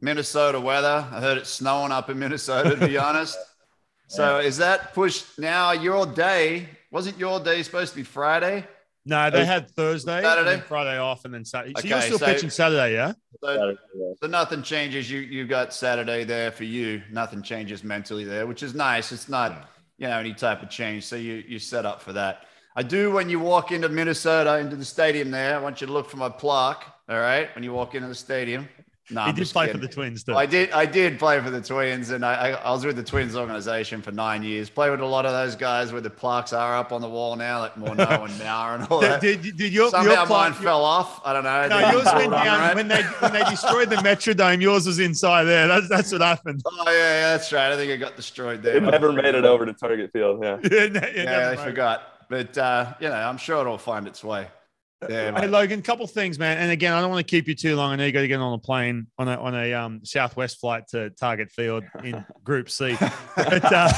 S7: Minnesota weather. I heard it's snowing up in Minnesota. To be honest, so is that pushed now? Your day wasn't your day supposed to be Friday?
S1: No, they had Thursday, and
S7: Saturday?
S1: Friday off, and then Saturday. So
S7: Okay,
S1: you're still
S7: so-
S1: pitching Saturday, yeah?
S7: So, so nothing changes. You you got Saturday there for you. Nothing changes mentally there, which is nice. It's not you know any type of change. So you you set up for that. I do when you walk into Minnesota into the stadium there. I want you to look for my plaque. All right, when you walk into the stadium. No,
S1: he
S7: I'm
S1: did play
S7: kidding.
S1: for the Twins too.
S7: I did. I did play for the Twins, and I, I, I was with the Twins organization for nine years. Play with a lot of those guys where the plaques are up on the wall now, like Morneau and Mauer and all that.
S1: Did, did, did your,
S7: Somehow
S1: your
S7: mine
S1: plaque-
S7: fell off. I don't know.
S1: No,
S7: They-
S1: yours went down
S7: right.
S1: when they when they destroyed the Metrodome. Yours was inside there. That's that's what happened.
S7: Oh yeah, yeah, that's right. I think it got destroyed there.
S6: It never made it over to Target Field. Yeah.
S1: yeah, ne-
S7: Yeah,
S1: never
S7: they forgot. But uh, you know, I'm sure it'll find its way. Yeah,
S1: Hey
S7: mate.
S1: Logan, couple things, man. And again, I don't want to keep you too long. I know you got to get on a plane on a on a um, Southwest flight to Target Field in Group C. But uh,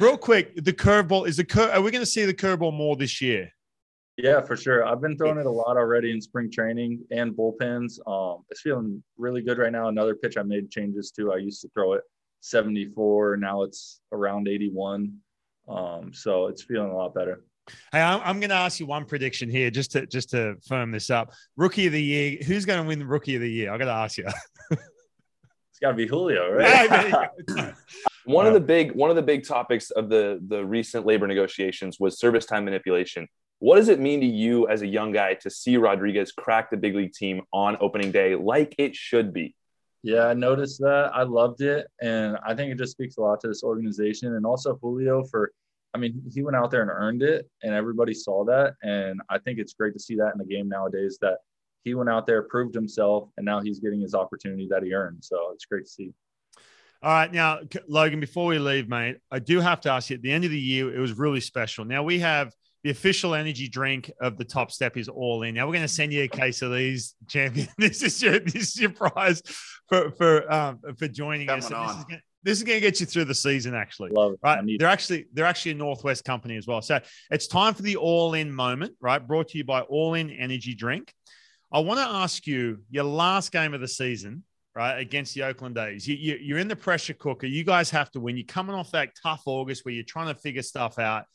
S1: real quick, the curveball is the cur- Are we going to see the curveball more this year?
S8: Yeah, for sure. I've been throwing it a lot already in spring training and bullpens. Um, it's feeling really good right now. Another pitch I made changes to. I used to throw it 74. Now it's around 81. Um, so it's feeling a lot better.
S1: Hey, I'm, I'm going to ask you one prediction here, just to just to firm this up. Rookie of the year. Who's going to win the Rookie of the year? I got to ask you.
S8: It's got to be Julio, right?
S6: One
S1: Wow.
S6: of uh, the big one of the big topics of the the recent labor negotiations was service time manipulation. What does it mean to you as a young guy to see Rodriguez crack the big league team on opening day like it should be?
S8: Yeah, I noticed that. I loved it. And I think it just speaks a lot to this organization and also Julio for, I mean, he went out there and earned it, and everybody saw that. And I think it's great to see that in the game nowadays that he went out there, proved himself, and now he's getting his opportunity that he earned. So it's great to see.
S1: All right, now Logan, before we leave, mate, I do have to ask you. At the end of the year, it was really special. Now we have the official energy drink of the Top Step is all in. Now we're going to send you a case of these, champion. This is your this is your prize for for um, for joining us.
S7: Coming
S1: And This is, gonna, this is going to get you through the season, actually.
S8: Love it.
S1: Right, they're actually they're actually a Northwest company as well. So it's time for the all in moment, right? Brought to you by All In Energy Drink. I want to ask you your last game of the season, right, against the Oakland A's. You, you, you're in the pressure cooker. You guys have to win. You're coming off that tough August where you're trying to figure stuff out.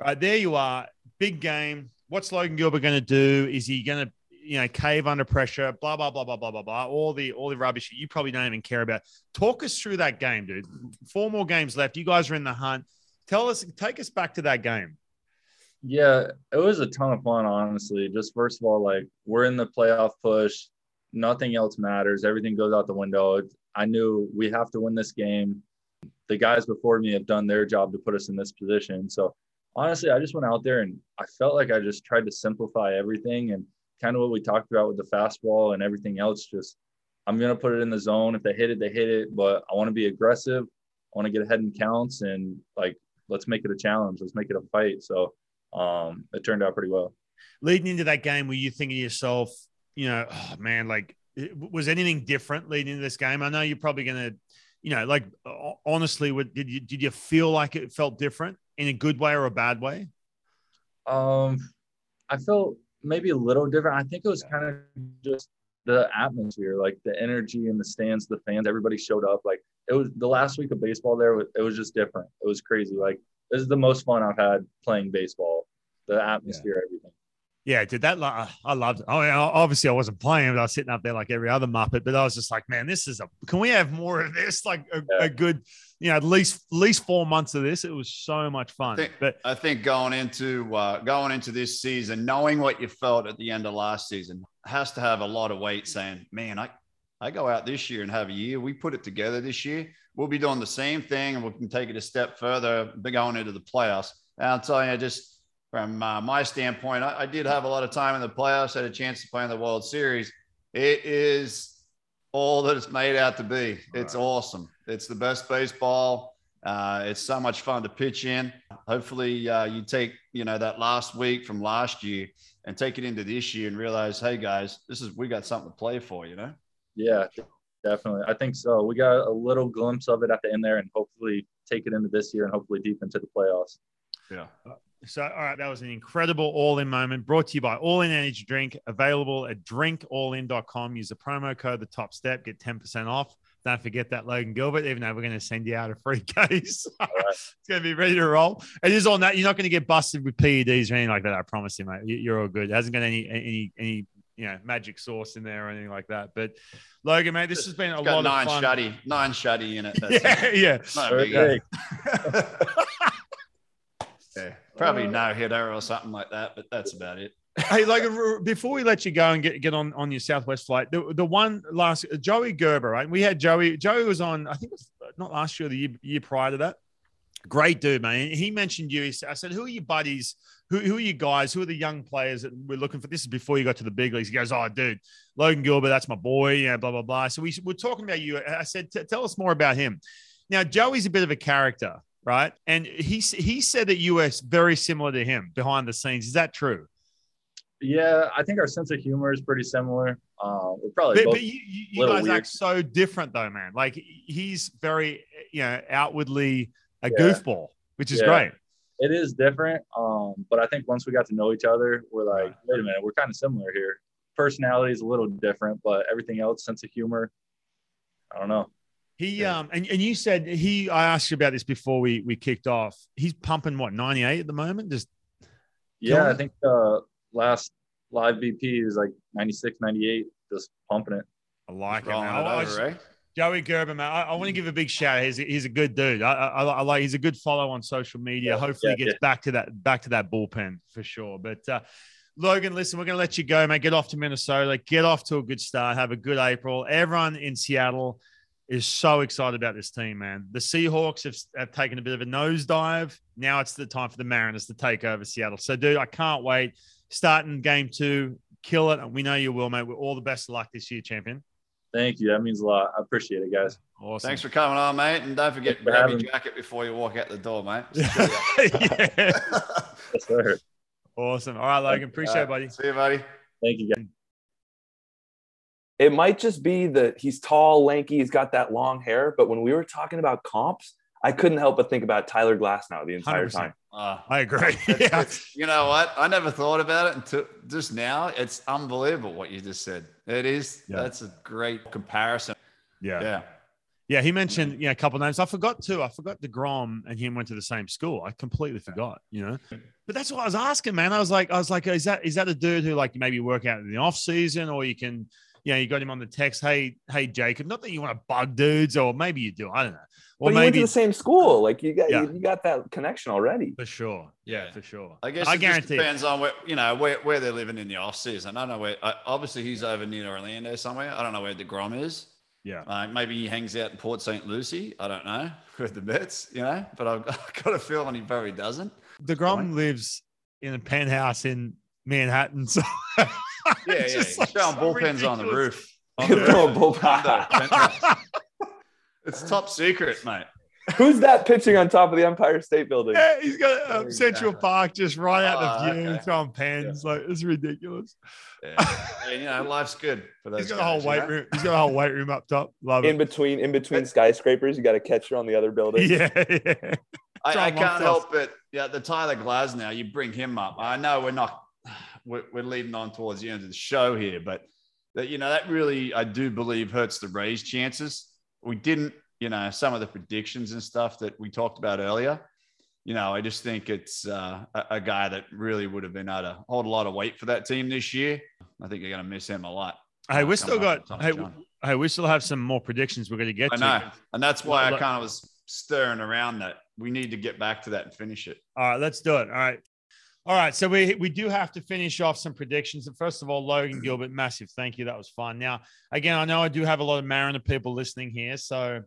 S1: Right there, you are. Big game. What's Logan Gilbert going to do? Is he going to, you know, cave under pressure? Blah blah blah blah blah blah blah. All the all the rubbish you probably don't even care about. Talk us through that game, dude. Four more games left. You guys are in the hunt. Tell us, take us back to that game.
S8: Yeah, it was a ton of fun, honestly. Just first of all, like we're in the playoff push. Nothing else matters. Everything goes out the window. I knew we have to win this game. The guys before me have done their job to put us in this position. So honestly, I just went out there and I felt like I just tried to simplify everything and kind of what we talked about with the fastball and everything else. Just I'm gonna put it in the zone. If they hit it, they hit it. But I want to be aggressive. I want to get ahead in counts and like let's make it a challenge. Let's make it a fight. So um, it turned out pretty well.
S1: Leading into that game, were you thinking to yourself, you know, oh man, like, was anything different leading into this game? I know you're probably going to, you know, like, honestly, what, did you did you feel like it felt different in a good way or a bad way?
S8: Um, I felt maybe a little different. I think it was kind of just the atmosphere, like the energy in the stands, the fans, everybody showed up. Like it was the last week of baseball there. It was just different. It was crazy. Like this is the most fun I've had playing baseball. The atmosphere, everything.
S1: Yeah, did that like, I loved it. I mean, obviously, I wasn't playing, but I was sitting up there like every other Muppet. But I was just like, man, this is a. Can we have more of this? Like a,
S8: Yeah.
S1: a good, you know, at least at least four months of this. It was so much fun.
S7: think-
S1: but
S7: I think going into uh, going into this season, knowing what you felt at the end of last season has to have a lot of weight. Saying, "Man, I I go out this year and have a year. We put it together this year. We'll be doing the same thing, and we can take it a step further going into the playoffs." And I'll tell you, just from uh, my standpoint, I, I did have a lot of time in the playoffs. Had a chance to play in the World Series. It is all that it's made out to be. It's awesome. It's the best baseball. Uh, it's so much fun to pitch in. Hopefully, uh, you take you know that last week from last year and take it into this year and realize, hey guys, this is we got something to play for. You know.
S8: Yeah, definitely. I think so. We got a little glimpse of it at the end there, and hopefully take it into this year and hopefully deep into the playoffs.
S7: Yeah.
S1: So, all right, that was an incredible all in moment brought to you by All In Energy Drink, available at drinkallin.com. Use the promo code The Top Step, get 10% off. Don't forget that Logan Gilbert, even though we're going to send you out a free case. it's going to be ready to roll. It is on that. You're not going to get busted with PEDs or anything like that. I promise you, mate. You- You're all good. It hasn't got any, any, any, you know, magic sauce in there or anything like that. But Logan, mate, this has been a
S7: It's got
S1: lot
S7: nine
S1: of fun.
S7: shutty, nine shutty in it. That's
S1: Yeah,
S7: it.
S1: yeah.
S7: Not a big
S8: Okay.
S7: yeah. Probably no hitter or something like that, but that's about it.
S1: Hey, r- before we let you go and get, get on, on your Southwest flight, the, the one last uh, Joey Gerber, right? We had Joey. Joey was on, I think was uh, not last year, the year, year prior to that. Great dude, man. He mentioned you. He said, I said, "Who are your buddies? Who, who are you guys? Who are the young players that we're looking for?" This is before you got to the big leagues. He goes, "Oh, dude, Logan Gilbert, that's my boy." Yeah, blah blah blah. So we we're talking about you. I said, "Tell us more about him." Now, Joey's a bit of a character, right? And he he said that you were very similar to him behind the scenes. Is that true?
S8: Yeah, I think our sense of humor is pretty similar. Uh, we're probably
S1: But, but you, you, you guys
S8: weird.
S1: act so different, though, man. Like he's very, you know, outwardly a
S8: Yeah.
S1: goofball, which is
S8: Yeah.
S1: great.
S8: it is different. Um, but I think once we got to know each other, we're like, wait a minute, we're kind of similar here. Personality is a little different, but everything else, sense of humor, I don't know.
S1: He
S8: Yeah.
S1: um and, and you said he I asked you about this before we we kicked off. He's pumping what 98 at the moment. Just
S8: Yeah, I think uh, last live VP is like 96, 98, just pumping it.
S1: I like him.
S7: Rolling
S1: man.
S7: it
S1: I- I
S7: over,
S1: just-
S7: eh?
S1: Joey Gerber, man. I, I want to give a big shout. out. He's a, he's a good dude. I, I, I like. He's a good follow on social media.
S8: Yeah,
S1: Hopefully, he
S8: yeah,
S1: gets back to that back to that bullpen for sure. But uh, Logan, listen, we're going to let you go, man. Get off to Minnesota. Get off to a good start. Have a good April. Everyone in Seattle is so excited about this team, man. The Seahawks have, have taken a bit of a nosedive. Now it's the time for the Mariners to take over Seattle. So, dude, I can't wait. Starting game two, kill it. And we know you will, mate. With all the best of luck this year, champion.
S8: Thank you. That means a lot. I appreciate it, guys.
S1: Awesome.
S7: Thanks for coming on, mate. And don't forget to grab your jacket before you walk out the door, mate.
S1: yeah.
S8: Yes, sir.
S1: Awesome. All right, Logan. Appreciate it, buddy.
S7: See you, buddy.
S8: Thank you, guys.
S6: It might just be that he's tall, lanky, he's got that long hair. But when we were talking about comps, I couldn't help but think about Tyler Glasnow the entire
S1: 100%.
S6: time.
S7: Uh,
S1: I agree.
S7: it's-
S1: yeah.
S7: it's- you know what? I never thought about it until just now. It's unbelievable what you just said. It is.
S1: Yeah.
S7: That's a great comparison.
S1: yeah.
S7: Yeah.
S1: Yeah, he mentioned yeah a couple names. I forgot too. I forgot Degrom and him went to the same school. I completely forgot. You know, but that's what I was asking, man. I was like, I was like, is that is that a dude who like maybe work out in the off season, or you can, you know, you got him on the text, hey, hey, Jacob. Not that you want to bug dudes, or maybe you do. I don't know. Or
S6: But you went to the same school. Like you got
S1: Yeah.
S6: you, you got that connection already.
S1: for sure. Yeah,
S7: Yeah.
S1: for sure.
S7: I guess
S1: I
S7: it just
S1: guarantee.
S7: depends on where you know where, where they're living in the off season. I don't know where. I, obviously, he's over near Orlando somewhere. I don't know where Degrom is.
S1: Yeah.
S7: Uh, maybe he hangs out in Port St. Lucie. I don't know with the Mets, you know. But I've, I've got a feeling he probably doesn't.
S1: Degrom lives in a penthouse in Manhattan, so
S7: Yeah, yeah.
S1: it's
S7: He's
S1: just, like,
S7: showing
S1: so
S7: bullpens on the roof. On the
S6: Throw
S7: roof.
S6: bull-
S7: it's top secret, mate.
S6: Who's that pitching on top of the Empire State Building?
S1: Yeah, he's got um, Central Park just right out
S7: Oh,
S1: the view,
S7: okay.
S1: throwing pens. Like it's ridiculous.
S7: Yeah. And, you know, life's good for those
S1: He's got a whole
S7: guys,
S1: weight
S7: know?
S1: room. He's got a whole weight room up top. Love
S6: In
S1: it.
S6: In between in between skyscrapers, you got a catcher on the other building.
S1: Yeah, yeah.
S7: I, I can't help it. Yeah, the Tyler Glasnow, you bring him up. I know we're not, we're, we're leading on towards the end of the show here, but that, you know, that really, I do believe hurts the Rays' chances. We didn't, you know, some of the predictions and stuff that we talked about earlier. you know, I just think it's uh, a, a guy that really would have been able to hold a lot of weight for that team this year. I think you're going to miss him a lot.
S1: Hey, we still got hey, hey, we still have some more predictions we're going to get
S7: I
S1: to.
S7: and that's why I kind of was stirring around that we need to get back to that and finish it.
S1: All right, let's do it. All right. All right. So we we do have to finish off some predictions. And first of all, Logan Gilbert, massive thank you. That was fun. Now, again, I know I do have a lot of Mariner people listening here, so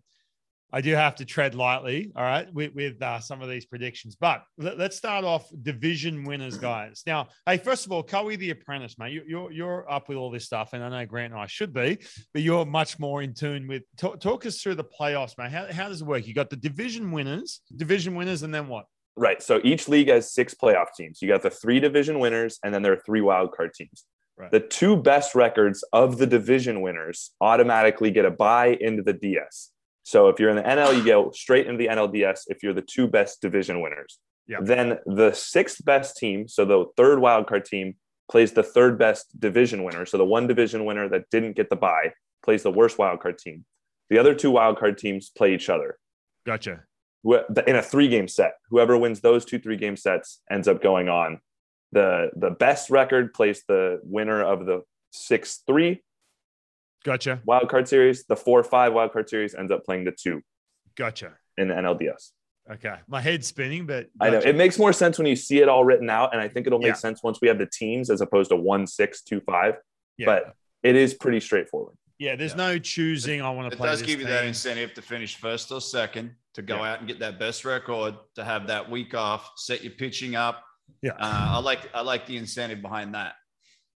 S1: I do have to tread lightly. All right, with, with uh, some of these predictions. But let, us start off division winners, guys. Now, hey, first of all, Coey the Apprentice, mate, you, you're you're up with all this stuff, and I know Grant and I should be, but you're much more in tune with. Talk, talk us through the playoffs, mate. How how does it work? You got the division winners, division winners, and then what?
S6: Right. So each league has six playoff teams. You got the three division winners, and then there are three wild card teams.
S1: Right.
S6: The two best records of the division winners automatically get a buy into the DS. So if you're in the NL, you go straight into the NLDS if you're the two best division winners.
S1: Yeah.
S6: Then the sixth best team, so the third wild card team, plays the third best division winner. So the one division winner that didn't get the buy plays the worst wild card team. The other two wild card teams play each other
S1: Gotcha.
S6: In a three game set. Whoever wins those two three game sets ends up going on. The the best record plays the winner of the six three
S1: Gotcha.
S6: wild card series. The four five wild card series ends up playing the two
S1: Gotcha.
S6: in the NLDS.
S1: Okay. My head's spinning, but
S6: I know it makes more sense when you see it all written out, and I think it'll make
S1: Yeah.
S6: sense once we have the teams as opposed to one six two five.
S1: Yeah.
S6: But it is pretty straightforward.
S1: Yeah, there's no choosing. I want to
S7: It
S1: play
S7: It
S1: does
S7: give you that incentive to finish first or second, to go
S1: Yeah.
S7: out and get that best record, to have that week off, set your pitching up.
S1: Yeah.
S7: Uh, I like I like the incentive behind that.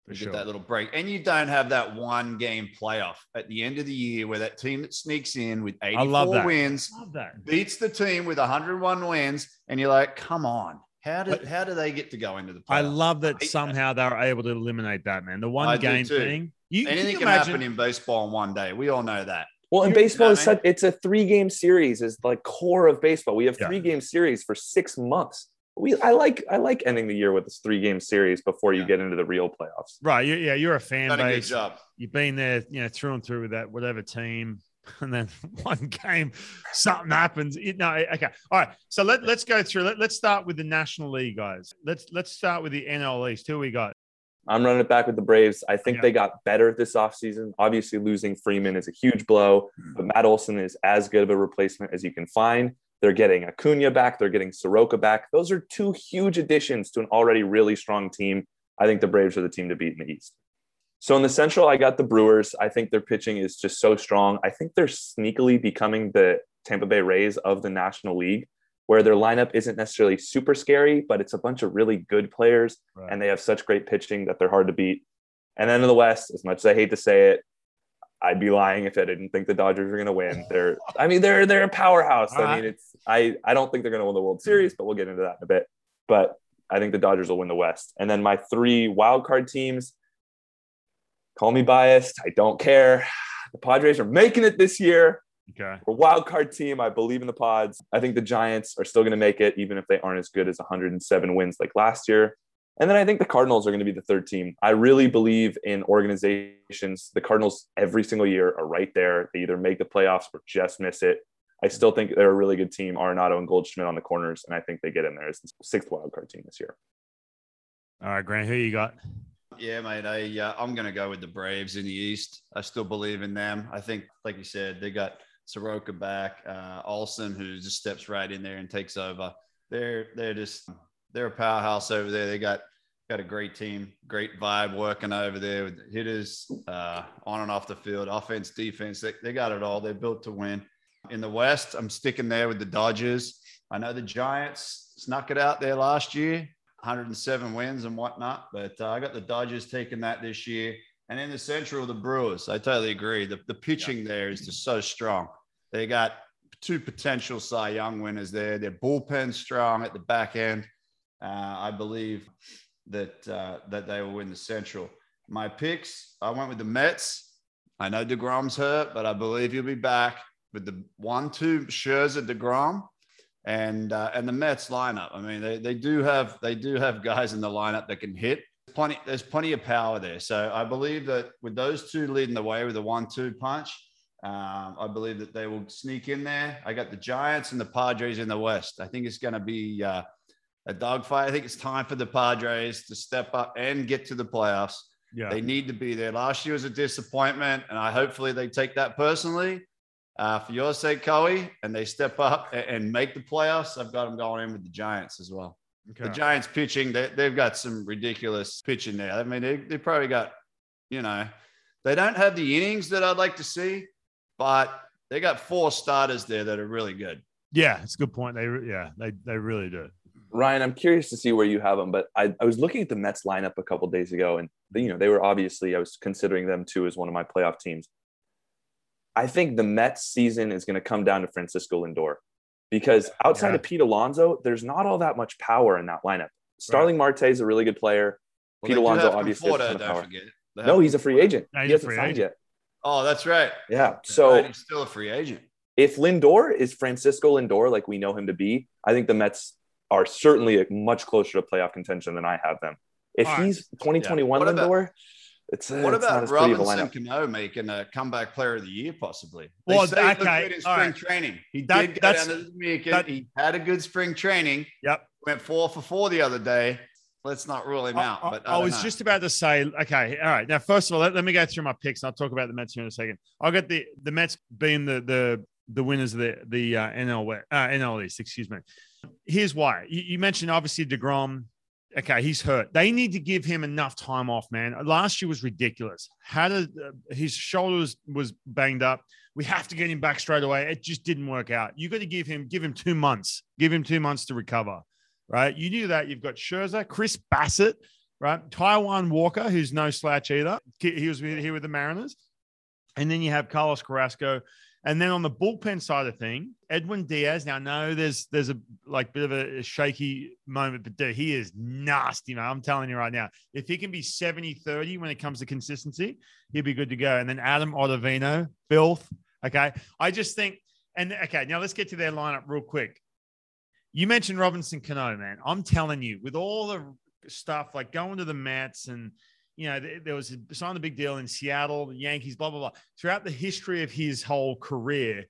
S1: For
S7: to
S1: sure.
S7: get that little break. And you don't have that one game playoff at the end of the year where that team that sneaks in with 84
S1: love that.
S7: wins
S1: Love that.
S7: beats the team with 101 wins, and you're like, come on, how did how do they get to go into the playoffs?
S1: I love that
S7: that.
S1: somehow they were able to eliminate that, man. The one
S7: I
S1: game thing. You, can
S7: Anything
S1: you
S7: can
S1: imagine?
S7: happen in baseball in one day. We all know that.
S6: Well, and
S7: You-
S6: baseball
S7: you
S6: is
S7: know what I
S6: such it's a three game series is like core of baseball. We have
S1: Yeah.
S6: three game series for six months. We I like I like ending the year with this three game series before you
S7: Yeah.
S6: get into the real playoffs.
S1: Right. You, yeah, you're a fan
S7: Done a good
S1: base.
S7: job.
S1: You've been there, you know, through and through with that whatever team, and then one game, something happens. You know, eh, okay. All right. So let, let's go through. Let, let's start with the National League, guys. Let's let's start with the NL East. Who we got?
S6: I'm running it back with the Braves. I think
S1: Yeah.
S6: they got better this offseason. Obviously, losing Freeman is a huge blow, mm. but Matt Olson is as good of a replacement as you can find. They're getting Acuna back. They're getting Soroka back. Those are two huge additions to an already really strong team. I think the Braves are the team to beat in the East. So in the Central, I got the Brewers. I think their pitching is just so strong. I think they're sneakily becoming the Tampa Bay Rays of the National League, where their lineup isn't necessarily super scary, but it's a bunch of really good players
S1: Right.
S6: and they have such great pitching that they're hard to beat. And then in the West, as much as I hate to say it, I'd be lying if I didn't think the Dodgers are going to win. They're, I mean, they're they're a powerhouse.
S1: All
S6: I uh-huh. mean, it's I I don't think they're going to win the World Series, but we'll get into that in a bit. But I think the Dodgers will win the West. And then my three wild card teams. Call me biased. I don't care. The Padres are making it this year.
S1: Okay.
S6: We're a wild card team. I believe in the pods. I think the Giants are still going to make it, even if they aren't as good as 107 wins like last year. And then I think the Cardinals are going to be the third team. I really believe in organizations. The Cardinals every single year are right there. They either make the playoffs or just miss it. I still think they're a really good team. Arenado and Goldschmidt on the corners, and I think they get in there as the sixth wild card team this year.
S1: All right, Grant. Who you got?
S7: Yeah, mate. I uh, I'm going to go with the Braves in the East. I still believe in them. I think, like you said, they got Soroka back, uh, Olson, who just steps right in there and takes over. They're they're just they're a powerhouse over there. They got got a great team, great vibe working over there with the hitters uh, on and off the field, offense, defense. They, they got it all. They're built to win. In the West, I'm sticking there with the Dodgers. I know the Giants snuck it out there last year, 107 wins and whatnot, but uh, I got the Dodgers taking that this year. And in the Central, the Brewers. I totally agree. The, the pitching there is just so strong. They got two potential Cy Young winners there. Their bullpen strong at the back end. Uh, I believe that uh, that they will win the Central. My picks, I went with the Mets. I know Degrom's hurt, but I believe he'll be back with the one-two Scherzer Degrom and uh, and the Mets lineup. I mean, they, they do have they do have guys in the lineup that can hit. Plenty, there's plenty of power there. So I believe that with those two leading the way with a one-two punch, Um, I believe that they will sneak in there. I got the Giants and the Padres in the West. I think it's going to be uh, a dogfight. I think it's time for the Padres to step up and get to the playoffs.
S1: Yeah.
S7: They need to be there. Last year was a disappointment, and I hopefully they take that personally uh, for your sake, Coey, and they step up and, and make the playoffs. I've got them going in with the Giants as well.
S1: Okay.
S7: The Giants pitching, they, they've got some ridiculous pitching there. I mean, they, they probably got, you know, they don't have the innings that I'd like to see, but they got four starters there that are really good.
S1: Yeah, it's a good point. They yeah, they they really do.
S6: Ryan, I'm curious to see where you have them, but I, I was looking at the Mets lineup a couple days ago, and they, you know they were obviously I was considering them too as one of my playoff teams. I think the Mets season is going to come down to Francisco Lindor because outside
S1: Yeah.
S6: of Pete Alonso, there's not all that much power in that lineup. Starling Marte is a really good player.
S7: Well,
S6: Pete
S7: they
S6: Alonso obviously has a
S7: Conforto,
S6: ton of
S7: don't
S6: power.
S7: forget.
S6: No, he's a free agent.
S1: No,
S6: he hasn't
S1: free
S6: signed
S1: agent.
S6: yet.
S7: Oh, that's right.
S6: Yeah.
S7: Right,
S6: So
S7: he's still a free agent.
S6: if Lindor is Francisco Lindor, like we know him to be, I think the Mets are certainly much closer to playoff contention than I have them. If
S1: All right.
S6: he's 2021
S7: What about-
S6: Lindor, it's, uh,
S7: What
S6: it's not
S7: about
S6: as pretty of
S7: Robinson. Cano making a comeback player of the year, possibly? They
S1: Well,
S7: say he
S1: okay,
S7: good in spring
S1: right.
S7: training. He
S1: That-
S7: did go
S1: that's-
S7: down to the Dominican.
S1: that-
S7: he had a good spring training.
S1: Yep.
S7: Went four for four the other day. Let's not rule him out.
S1: I,
S7: but
S1: I
S7: I,
S1: was
S7: know.
S1: just about to say, okay, all right. Now, first of all, let, let me go through my picks. And I'll talk about the Mets here in a second. I'll get the the Mets being the the the winners of the the uh, NL uh, NL East. Excuse me. Here's why. You, you mentioned obviously Degrom. Okay, he's hurt. They need to give him enough time off, man. Last year was ridiculous. How did uh, his shoulders was banged up? We have to get him back straight away. It just didn't work out. You got to give him give him two months. Give him two months to recover right? You do that. You've got Scherzer, Chris Bassitt, right? Taijuan Walker, who's no slouch either. He was here with the Mariners. And then you have Carlos Carrasco. And then on the bullpen side of thing, Edwin Diaz. Now, no, there's there's a like bit of a, shaky moment, but dude, he is nasty, man. I'm telling you right now. If he can be 70-30 when it comes to consistency, he'll be good to go. And then Adam Ottavino, filth. Okay. I just think, and okay, now let's get to their lineup real quick. You mentioned Robinson Cano, man. I'm telling you, with all the stuff like going to the Mets and you know, there was a signed a big deal in Seattle, the Yankees, blah blah blah. Throughout the history of his whole career,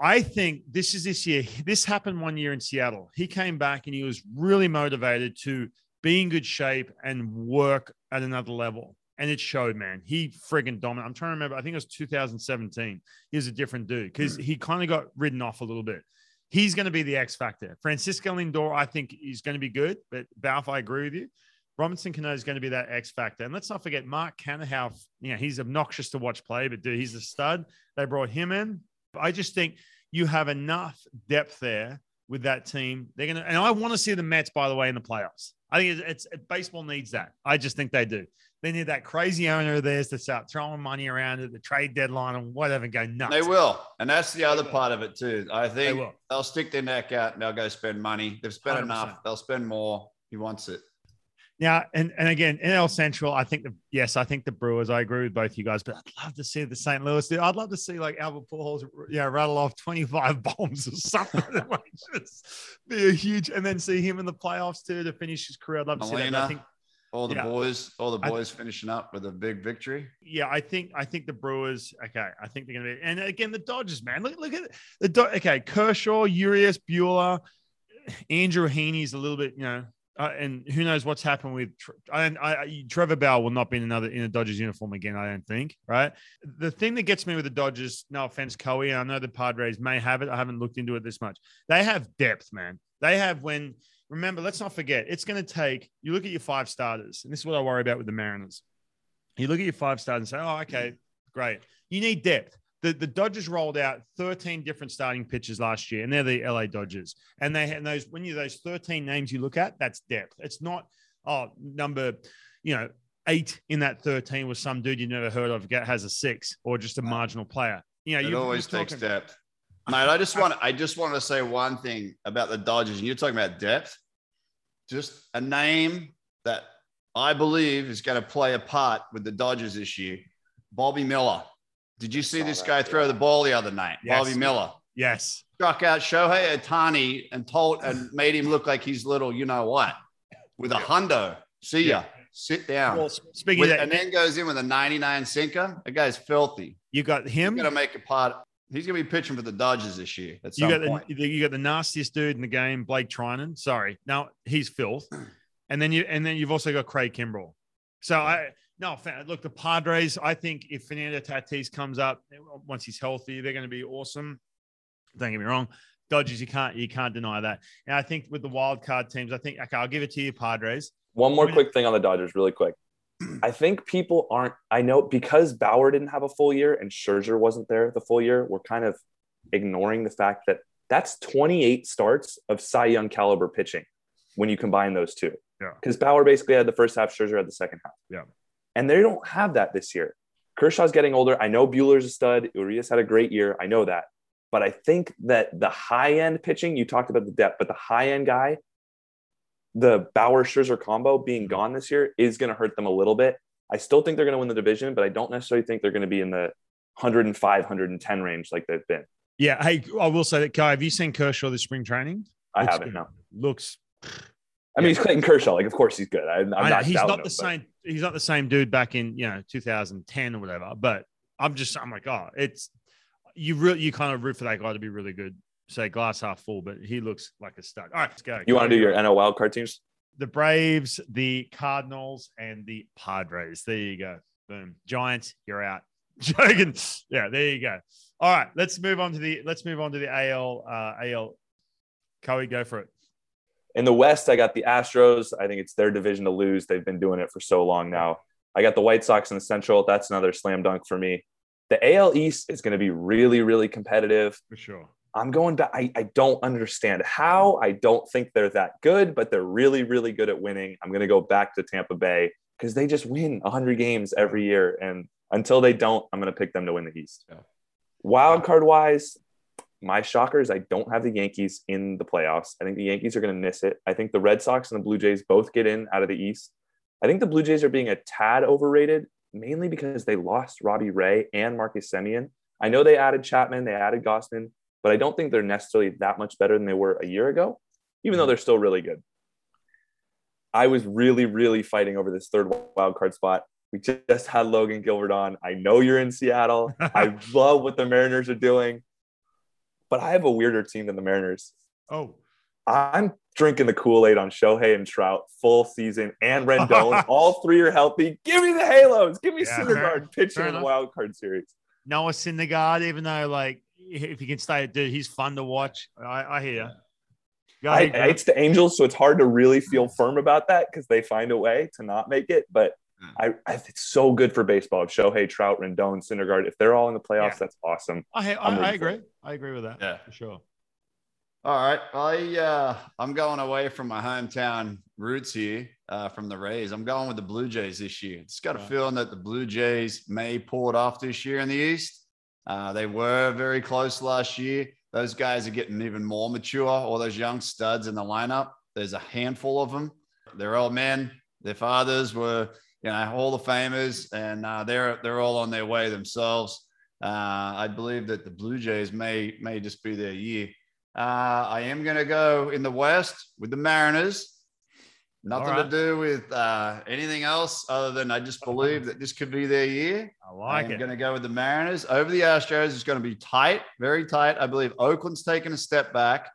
S1: I think this is this year. This happened one year in Seattle. He came back and he was really motivated to be in good shape and work at another level. And it showed, man. He friggin' dominant. I'm trying to remember. I think it was 2017. He was a different dude because hmm. he kind of got ridden off a little bit. He's going to be the X factor. Francisco Lindor, I think, is going to be good. But Balf, I agree with you. Robinson Cano is going to be that X factor. And let's not forget Mark Canha. You know, he's obnoxious to watch play, but dude, he's a stud. They brought him in. I just think you have enough depth there with that team. They're going to, and I want to see the Mets, by the way, in the playoffs. I think it's, it's baseball needs that. I just think they do. They need that crazy owner of theirs to start throwing money around at the trade deadline and whatever, and go nuts.
S7: They will. And that's the other part of it, too. I think they
S1: will.
S7: they'll stick their neck out and they'll go spend money. They've spent
S1: 100%.
S7: enough. They'll spend more. He wants it.
S1: Now, and, and again, NL Central, I think the yes, I think the Brewers. I agree with both you guys, but I'd love to see the St. Louis. dude. I'd love to see like Albert Pujols, yeah, rattle off twenty five bombs or something. Might just be a huge, and then see him in the playoffs too to finish his career. I'd love to see that. I think,
S7: all the
S1: Yeah.
S7: boys, all the boys finishing up with a big victory.
S1: yeah, I think I think the Brewers. Okay, I think they're going to be, and again the Dodgers, man. Look, look at the Do- okay Kershaw, Urias, Buehler, Andrew Heaney's a little bit, you know. Uh, and who knows what's happened with Tr- I, I, Trevor Bauer will not be in another in a Dodgers uniform again. I don't think. Right. The thing that gets me with the Dodgers, no offense, Coey, and I know the Padres may have it. I haven't looked into it this much. They have depth, man. They have when. Remember, let's not forget. It's going to take. You look at your five starters, and this is what I worry about with the Mariners. You look at your five starters and say, "Oh, okay, great." You need depth. The, the Dodgers rolled out 13 different starting pitchers last year, and they're the LA Dodgers. And they and those when you those 13 names you look at, that's depth. It's not oh number, you know, eight in that 13 was some dude you never heard of has a six or just a marginal player. You know,
S7: It
S1: you
S7: always takes depth. Mate, I just want I just want to say one thing about the Dodgers, and you're talking about depth. Just a name that I believe is going to play a part with the Dodgers this year. Bobby Miller. Did you see this guy throw the ball the other night?
S1: Yes.
S7: Bobby Miller
S1: Yes.
S7: struck out Shohei Ohtani and told and made him look like he's little, you know what, with a hundo. See ya. Sit down.
S1: Well, speaking
S7: With-
S1: of that,
S7: and then goes in with a 99 sinker. That guy's filthy.
S1: You got him.
S7: going to make a part. He's going to be pitching for the Dodgers this year at
S1: You
S7: some
S1: got
S7: point.
S1: the, you got the nastiest dude in the game, Blake Treinen. Sorry, now he's filth, and then you and then you've also got Craig Kimbrel. So I no look the Padres. I think if Fernando Tatis comes up eh, once he's healthy, they're going to be awesome. Don't get me wrong, Dodgers. You can't you can't deny that. And I think with the wild card teams, I think okay, I'll give it to you, Padres.
S6: One more
S1: I mean-
S6: quick thing on the Dodgers, really quick. I think people aren't. I know because Bauer didn't have a full year and Scherzer wasn't there the full year. We're kind of ignoring the fact that that's 28 starts of Cy Young caliber pitching when you combine those two.
S1: Yeah.
S6: Because Bauer basically had the first half, Scherzer had the second half.
S1: Yeah.
S6: And they don't have that this year. Kershaw's getting older. I know Buehler's a stud. Urias had a great year. I know that. But I think that the high end pitching, you talked about the depth, but the high end guy, the Bauer Scherzer combo being mm-hmm. gone this year is going to hurt them a little bit. I still think they're going to win the division, but I don't necessarily think they're going to be in the 105, 110 range like they've been.
S1: Yeah, hey, I will say that, Kai. Have you seen Kershaw this spring training?
S6: I
S1: Looks
S6: haven't.
S1: good.
S6: No.
S1: Looks
S6: I mean, he's Clayton Kershaw. Like, of course he's good. I, I'm
S1: I
S6: not
S1: he's not
S6: him,
S1: the
S6: but-
S1: same. He's not the same dude back in you know 2010 or whatever. But I'm just I'm like, oh, it's you really you kind of root for that guy to be really good. Say glass half full, but he looks like a stud. All right, let's go.
S6: You want to do your NL wildcard teams?
S1: the Braves, the Cardinals, and the Padres. There you go. Boom. Giants, you're out. Joking. Yeah, there you go. All right, let's move on to the let's move on to the AL. Uh, AL. Coey, go for it.
S6: In the West, I got the Astros. I think it's their division to lose. They've been doing it for so long now. I got the White Sox in the Central. That's another slam dunk for me. The AL East is going to be really, really competitive.
S1: For sure.
S6: I'm going back. I, I don't understand how. I don't think they're that good, but they're really, really good at winning. I'm going to go back to Tampa Bay because they just win 100 games every year. And until they don't, I'm going to pick them to win the East.
S7: Yeah.
S6: Wild card wise, my shockers, I don't have the Yankees in the playoffs. I think the Yankees are going to miss it. I think the Red Sox and the Blue Jays both get in out of the East. I think the Blue Jays are being a tad overrated, mainly because they lost Robbie Ray and Marcus Semien. I know they added Chapman, they added Gausman, but I don't think they're necessarily that much better than they were a year ago, even though mm-hmm. they're still really good. I was really, really fighting over this third wild card spot. We just had Logan Gilbert on. I know you're in Seattle. I love what the Mariners are doing, but I have a weirder team than the Mariners.
S1: Oh,
S6: I'm drinking the Kool Aid on Shohei and Trout full season and Rendon. All three are healthy. Give me the Halos. Give me
S1: Yeah,
S6: Syndergaard pitching in the wild card series.
S1: Noah Syndergaard, even though like if he can stay, dude, he's fun to watch. I, I hear you. Go
S6: I,
S1: ahead, Grant.
S6: it's the Angels, so it's hard to really feel firm about that because they find a way to not make it. But I, I it's so good for baseball. If Shohei, Trout, Rendon, Syndergaard, if they're all in the playoffs,
S1: Yeah.
S6: that's awesome.
S1: I,
S6: I'm
S1: I, I
S6: rooting for
S1: agree. I agree with that.
S7: Yeah.
S1: for sure.
S7: All right, I uh, I'm going away from my hometown roots here, uh, from the Rays. I'm going with the Blue Jays this year. It's got a
S1: Right.
S7: feeling that the Blue Jays may pull it off this year in the East. Uh, they were very close last year. Those guys are getting even more mature. All those young studs in the lineup. There's a handful of them. They're old men. Their fathers were, you know, Hall of Famers, and uh, they're they're all on their way themselves. Uh, I believe that the Blue Jays may may just be their year. Uh, I am going to go in the West with the Mariners. Nothing
S1: right.
S7: to do with uh, anything else other than I just believe that this could be their year.
S1: I like
S7: I'm
S1: it.
S7: going to go with the Mariners over the Astros. It's going to be tight, very tight. I believe Oakland's taking a step back.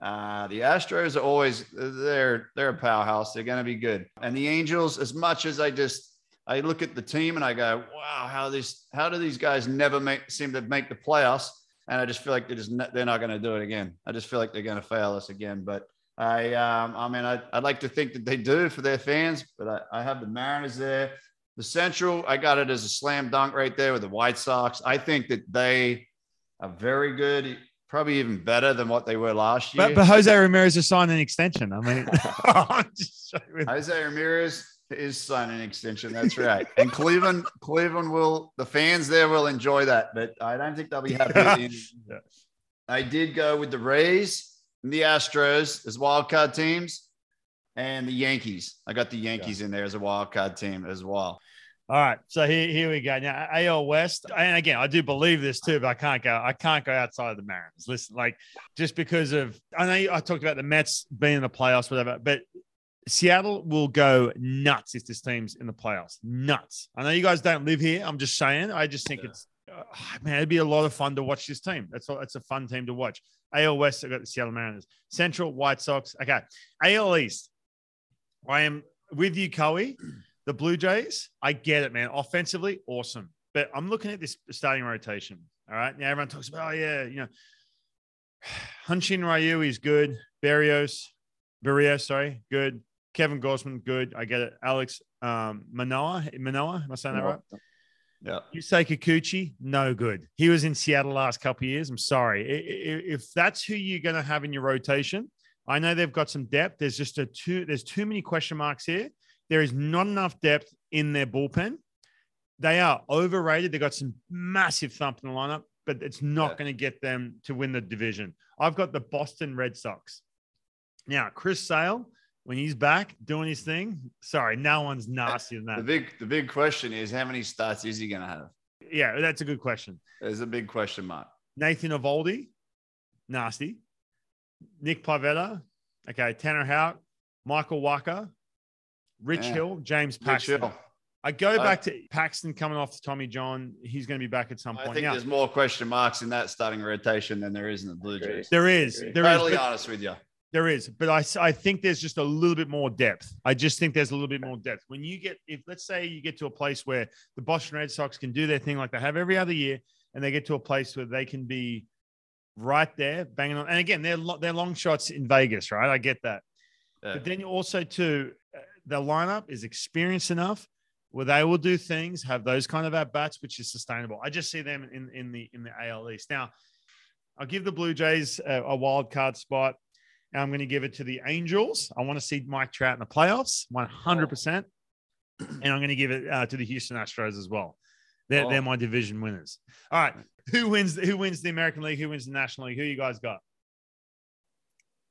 S7: Uh, the Astros are always they're they're a powerhouse. They're going to be good. And the Angels, as much as I just I look at the team and I go, wow, how this how do these guys never make seem to make the playoffs? And I just feel like they're just not, they're not going to do it again. I just feel like they're going to fail us again. But I um, I mean I, I'd like to think that they do for their fans, but I, I have the Mariners there. The Central, I got it as a slam dunk right there with the White Sox. I think that they are very good, probably even better than what they were last year.
S1: But, but Jose Ramirez has signed an extension. I mean, I'm just joking with-
S7: Jose Ramirez is signing an extension. That's right. And Cleveland, Cleveland will the fans there will enjoy that, but I don't think they'll be happy. at the end.
S1: Yeah.
S7: I did go with the Rays and the Astros as wild card teams, and the Yankees. I got the Yankees in there as a wild card team as well.
S1: All right, so here, here we go. Now AL West, and again, I do believe this too, but I can't go. I can't go outside of the Mariners. Listen, like just because of I know I talked about the Mets being in the playoffs, whatever, but Seattle will go nuts if this team's in the playoffs. Nuts. I know you guys don't live here. I'm just saying. I just think
S7: Yeah.
S1: it's uh, man, it'd be a lot of fun to watch this team. That's all. That's a fun team to watch. AL West, I've got the Seattle Mariners. Central White Sox. Okay. AL East. I am with you, Coey. The Blue Jays. I get it, man. Offensively, awesome. But I'm looking at this starting rotation. All right. Now everyone talks about, oh yeah, you know, Hyun-Jin Ryu is good. Barrios, Barrios, sorry, good. Kevin Gausman, good. I get it. Alex um, Manoah, Manoah, am I saying that right?
S7: Yeah.
S1: You say Kikuchi, no good. He was in Seattle last couple of years. I'm sorry. If that's who you're going to have in your rotation, I know they've got some depth. There's just a too there's too many question marks here. There is not enough depth in their bullpen. They are overrated. They've got some massive thump in the lineup, but it's not
S7: Yeah.
S1: going to get them to win the division. I've got the Boston Red Sox. Now, Chris Sale, when he's back doing his thing, sorry, no one's nasty than that.
S7: The big the big question is how many starts is he going to have?
S1: Yeah, that's a good question.
S7: There's a big question mark.
S1: Nathan Eovaldi, nasty. Nick Pivetta, okay. Tanner Houck, Michael Wacha, Rich
S7: Yeah.
S1: Hill, James
S7: Rich
S1: Paxton.
S7: Hill.
S1: I go
S7: I-
S1: back to Paxton coming off to Tommy John. He's going to be back at some
S7: I
S1: point.
S7: think
S1: Now,
S7: there's more question marks in that starting rotation than there is in the Blue Jays.
S1: there is,
S6: Agree.
S1: there is,
S7: totally
S1: but-
S7: honest with you.
S1: There is, but I, I think there's just a little bit more depth. I just think there's a little bit more depth. When you get, if let's say you get to a place where the Boston Red Sox can do their thing like they have every other year, and they get to a place where they can be right there, banging on. And again, they're they're long shots in Vegas, right? I get that.
S7: Yeah.
S1: But then you also too, uh, the lineup is experienced enough where they will do things, have those kind of at bats, which is sustainable. I just see them in in the in the AL East. Now, I'll give the Blue Jays a, a wild card spot. And I'm going to give it to the Angels. I want to see Mike Trout in the playoffs, 100%. And I'm going to give it uh, to the Houston Astros as well. They're,
S7: Oh.
S1: they're my division winners. All right. Who wins? Who wins the American League? Who wins the National League? Who you guys got?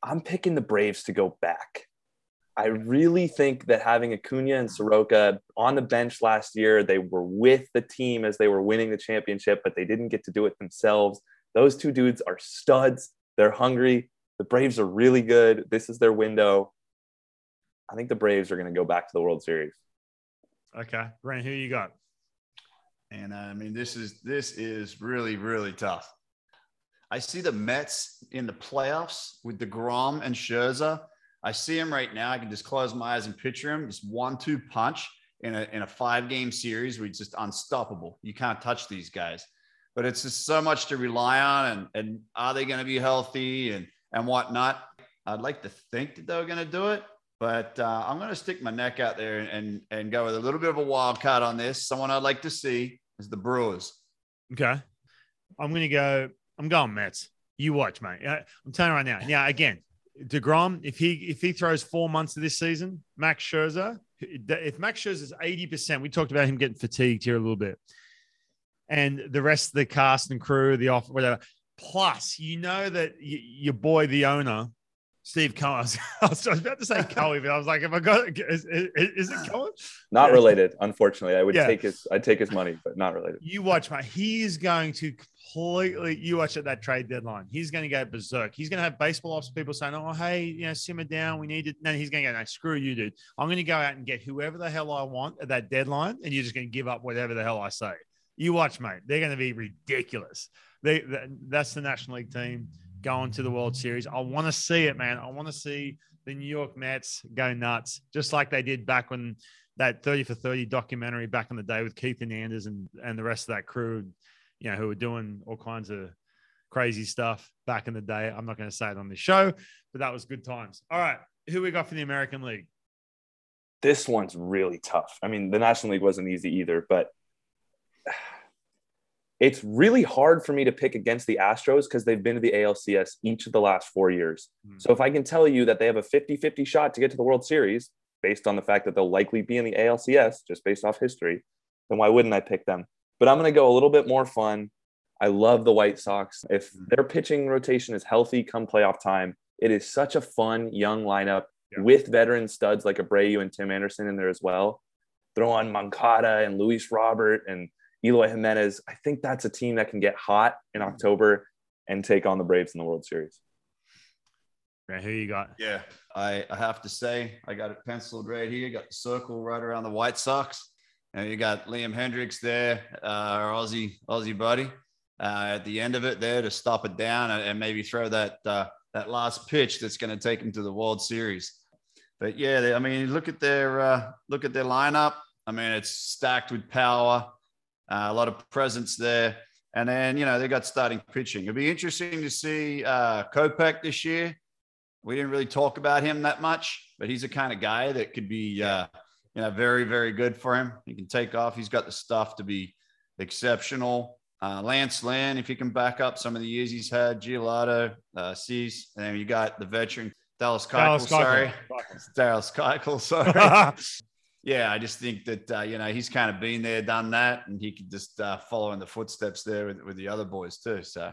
S6: I'm picking the Braves to go back. I really think that having Acuna and Soroka on the bench last year, they were with the team as they were winning the championship, but they didn't get to do it themselves. Those two dudes are studs. They're hungry. The Braves are really good. This is their window. I think the Braves are going to go back to the World Series.
S1: Okay. Grant, who you got?
S7: And uh, I mean, this is this is really really tough. I see the Mets in the playoffs with Degrom and Scherzer. I see him right now. I can just close my eyes and picture him. Just one-two punch in a in a five-game series where he's just unstoppable. You can't touch these guys. But it's just so much to rely on, and and are they going to be healthy and and whatnot? I'd like to think that they're going to do it, but uh, I'm going to stick my neck out there and, and go with a little bit of a wild card on this. Someone I'd like to see is the Brewers.
S1: Okay. I'm going to go. I'm going Mets. You watch, mate. Uh, I'm telling you right now. Now, again, Degrom, if he if he throws four months of this season, Max Scherzer, if Max Scherzer's 80 percent, we talked about him getting fatigued here a little bit, and the rest of the cast and crew, the off whatever. Plus, you know that y- your boy, the owner, Steve Cohen. I was, about to say Cohen, but I was like, if I got, is, is, is it Cohen?
S6: Not
S1: Yeah.
S6: related, unfortunately. I would
S1: Yeah.
S6: take his I'd take his money, but not related.
S1: You watch, mate. He's going to completely. You watch at that trade deadline. He's going to go berserk. He's going to have baseball ops people saying, "Oh, hey, you know, simmer down. We need it." No, he's going to go, "No, screw you, dude. I'm going to go out and get whoever the hell I want at that deadline, and you're just going to give up whatever the hell I say." You watch, mate. They're going to be ridiculous. They, that's the National League team going to the World Series. I want to see it, man. I want to see the New York Mets go nuts, just like they did back when that 30 for 30 documentary back in the day with Keith Hernandez and, and the rest of that crew, you know, who were doing all kinds of crazy stuff back in the day. I'm not going to say it on this show, but that was good times. All right. Who we got for the American League?
S6: This one's really tough. I mean, the National League wasn't easy either, but it's really hard for me to pick against the Astros because they've been to the ALCS each of the last four years.
S1: Hmm.
S6: So if I can tell you that they have a 50 50 shot to get to the World Series based on the fact that they'll likely be in the ALCS just based off history, then why wouldn't I pick them? But I'm going to go a little bit more fun. I love the White Sox. If their pitching rotation is healthy come playoff time, it is such a fun young lineup
S1: Yeah.
S6: with veteran studs like Abreu and Tim Anderson in there as well. Throw on Moncada and Luis Robert and Eloy Jimenez. I think that's a team that can get hot in October and take on the Braves in the World Series.
S1: Right, who you got?
S7: Yeah, I, I have to say, I got it penciled right here. Got the circle right around the White Sox. And you got Liam Hendriks there, uh, our Aussie Aussie buddy, uh, at the end of it there to stop it down and, and maybe throw that uh, that last pitch that's going to take him to the World Series. But yeah, they, I mean, look at their uh, look at their lineup. I mean, it's stacked with power, uh, a lot of presence there. And then, you know, they got starting pitching. It'll be interesting to see uh, Kopech this year. We didn't really talk about him that much, but he's the kind of guy that could be, uh, you know, very, very good for him. He can take off. He's got the stuff to be exceptional. Uh, Lance Lynn, if he can back up some of the years he's had, Giolito, uh, Cease, and then you got the veteran Dallas Keuchel.
S1: Dallas Keuchel.
S7: Sorry, Dallas Keuchel. Sorry. yeah, I just think that uh, you know he's kind of been there, done that, and he could just uh, follow in the footsteps there with, with the other boys too. So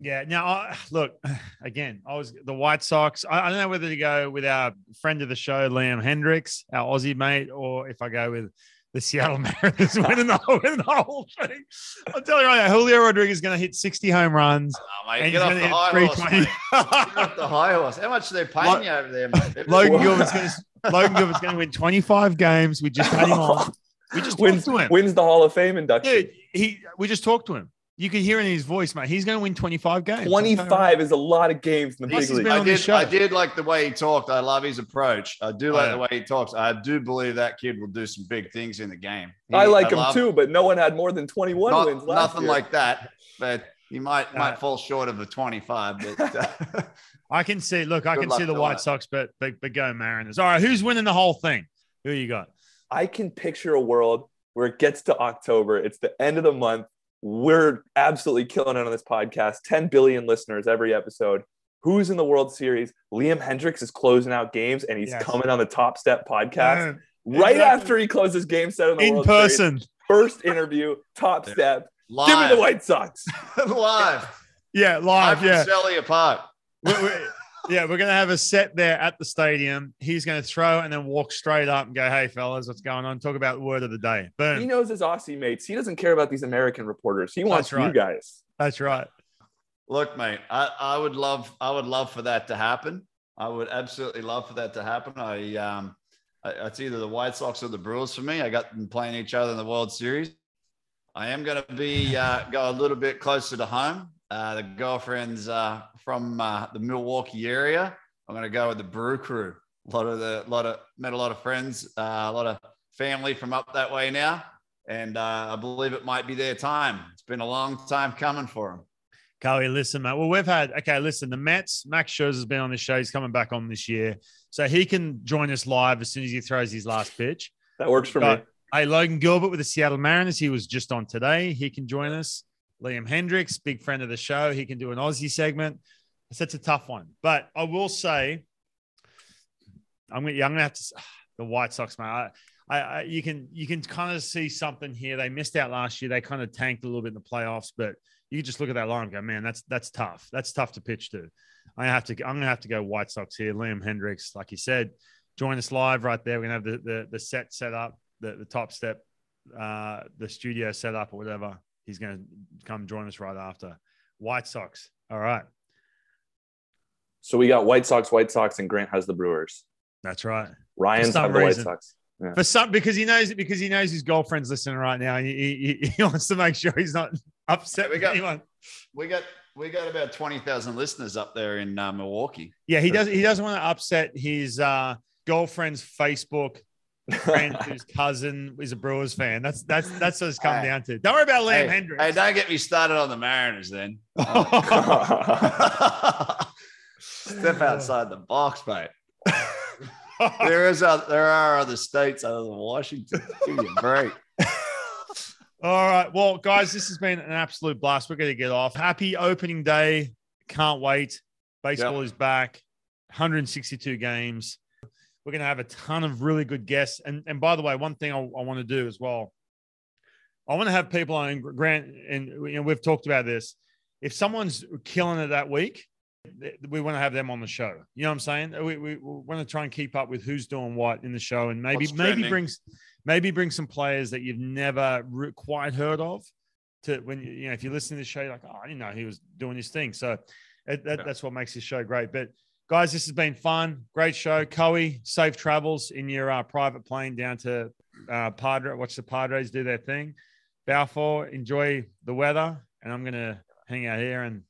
S1: Yeah. Now, I, look, again, I was the White Sox. I, I don't know whether to go with our friend of the show, Liam Hendriks, our Aussie mate, or if I go with the Seattle Mariners winning the, winning the whole thing. I'm telling you right now, Julio Rodriguez is going to hit 60 home runs.
S7: oh, mate,
S1: and
S7: get
S1: he's
S7: off
S1: gonna
S7: the
S1: hit
S7: high horse,
S1: 320.
S7: mate. Get off the high horse. How much are they paying
S1: Lo-
S7: you over there, mate?
S1: Logan Gilbert's going to Logan Gilbert's going to win 25 games. We just had him on. We just talked
S6: wins,
S1: to him.
S6: wins the Hall of Fame induction.
S1: Dude, he we just talked to him. You could hear in his voice, mate. He's going to win 25 games.
S6: 25 is a lot of games in the
S1: This
S6: big league.
S7: I did. I did like the way he talked. I love his approach. I do like
S1: yeah.
S7: the way he talks. I do believe that kid will do some big things in the game. He-
S6: I like him
S7: love-
S6: too, but no one had more than 21
S7: Not-
S6: wins last
S7: nothing
S6: year.
S7: like that, but he might
S1: Uh,
S7: might fall short of a 25. But uh,
S1: I can see. Look, I can see the White
S7: that.
S1: Sox, but but but go Mariners. All right, who's winning the whole thing? Who you got?
S6: I can picture a world where it gets to October. It's the end of the month. We're absolutely killing it on this podcast. 10 billion listeners every episode. Who's in the World Series? Liam Hendriks is closing out games and he's
S1: Yes.
S6: coming on the Top Step podcast
S1: Uh,
S6: right
S1: exactly.
S6: after he closes game set in the
S1: in
S6: World Series. First interview, Top
S7: Yeah.
S6: Step.
S7: live,
S6: Give me the White Sox.
S7: live,
S1: Yeah,
S7: live
S1: live.
S7: from
S1: Yeah,
S7: Celia Park.
S1: We're- we're- yeah. We're gonna have a set there at the stadium. He's gonna throw and then walk straight up and go, "Hey, fellas, what's going on?" Talk about the word of the day. Boom.
S6: He knows his Aussie mates. He doesn't care about these American reporters. He wants
S1: right.
S6: you guys.
S1: That's right.
S7: Look, mate, I, I would love I would love for that to happen. I would absolutely love for that to happen. I um I, it's either the White Sox or the Brewers for me. I got them playing each other in the World Series. I am going to be uh, go a little bit closer to home. Uh, the girlfriend's uh, from uh, the Milwaukee area. I'm going to go with the Brew Crew. A lot of the lot of met a lot of friends, uh, a lot of family from up that way now, and uh, I believe it might be their time. It's been a long time coming for them.
S1: Carly, listen, mate. Well, we've had okay. Listen, the Mets. Max Scherzer's been on the show. He's coming back on this year, so he can join us live as soon as he throws his last pitch.
S6: That works for me.
S1: Hey, Logan Gilbert with the Seattle Mariners. He was just on today. He can join us. Liam Hendriks, big friend of the show. He can do an Aussie segment. So it's a tough one, but I will say, I'm gonna, yeah, I'm gonna have to the White Sox, man. I, I, you can you can kind of see something here. They missed out last year. They kind of tanked a little bit in the playoffs, but you just look at that line and go, man, that's that's tough. That's tough to pitch to. I have to. I'm gonna have to go White Sox here. Liam Hendriks, like you said, join us live right there. We're gonna have the the, the set set up, the the top step, uh, the studio set up or whatever. He's gonna come join us right after. White Sox. All right,
S6: So we got White Sox, White Sox, and Grant has the Brewers.
S1: that's right.
S6: Ryan's
S1: some
S6: have the White
S1: reason.
S6: Sox.
S1: For some, because he knows because he knows his girlfriend's listening right now, and he, he, he wants to make sure he's not upset
S7: we
S1: with
S7: got-
S1: anyone.
S7: We got we got about twenty thousand listeners up there in uh, Milwaukee.
S1: Yeah, he does. He doesn't want to upset his uh, girlfriend's Facebook friend whose cousin is a Brewers fan. That's that's that's what it's come
S7: Hey.
S1: down to. Don't worry about Liam
S7: Hey,
S1: Hendriks.
S7: hey, don't get me started on the Mariners then. Step outside the box, mate. There is a, there are other states other than Washington. Give me a break.
S1: All right. Well, guys, this has been an absolute blast. We're going to get off. Happy opening day. Can't wait. Baseball is back. 162 games. We're going to have a ton of really good guests. And, and by the way, one thing I, I want to do as well, I want to have people on Grant, and you know, we've talked about this. If someone's killing it that week, we want to have them on the show. You know what I'm saying? We, we, we want to try and keep up with who's doing what in the show, and maybe maybe brings maybe bring some players that you've never re- quite heard of. To when you you know if you listen to the show, you're like, oh, I didn't know he was doing this thing. So it, that,
S7: Yeah.
S1: that's what makes this show great. But Guys, this has been fun. Great show. Coey, safe travels in your uh, private plane down to uh, Padre. Watch the Padres do their thing. Balfour, enjoy the weather. And I'm going to hang out here and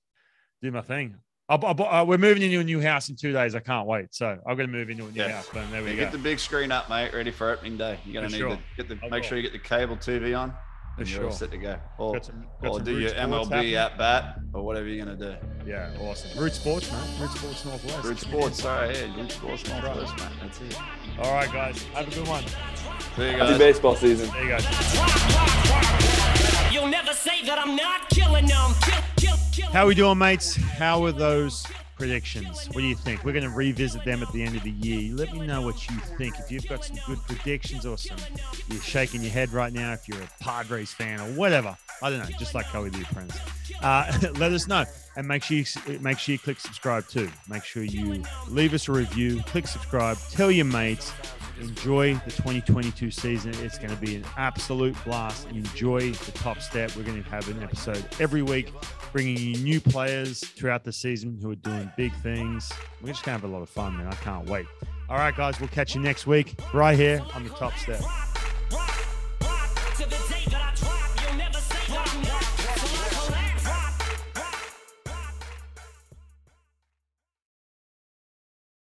S1: do my thing. I'll, I'll, uh, we're moving into a new house in two days. I can't wait. So I'm going to move into a new
S7: Yeah.
S1: house. But there we
S7: Yeah,
S1: go.
S7: get the big screen up, mate, ready for opening day. You're gonna
S1: For
S7: need
S1: sure.
S7: to get the
S1: I
S7: make sure you get the cable TV on.
S1: For
S7: and you're all
S1: sure.
S7: set to go. Or,
S1: Got some- got
S7: or
S1: some
S7: do your MLB
S1: happening.
S7: at bat or whatever you're gonna do.
S1: Yeah, awesome. Root Sports, man. Root Sports Northwest.
S7: Root Sports, sorry, yeah, Root Sports Northwest, mate. That's it.
S1: All right, guys. Have a good one.
S7: See you guys.
S6: Happy baseball season.
S1: There you go.
S5: You'll never say that I'm not killing them. Kill, kill, kill.
S1: How are we doing, mates? How are those predictions? What do you think? We're going to revisit them at the end of the year. Let me know what you think. If you've got some good predictions or some, you're shaking your head right now. If you're a Padres fan or whatever, I don't know. Just like Coey the Apprentice, uh, let us know and make sure you make sure you click subscribe too. Make sure you leave us a review, click subscribe, tell your mates. Enjoy the 2022 season. It's going to be an absolute blast. Enjoy the top step. We're going to have an episode every week, bringing you new players throughout the season who are doing big things. We're just going to have a lot of fun, man. I can't wait. All right, guys, we'll catch you next week right here on the top step.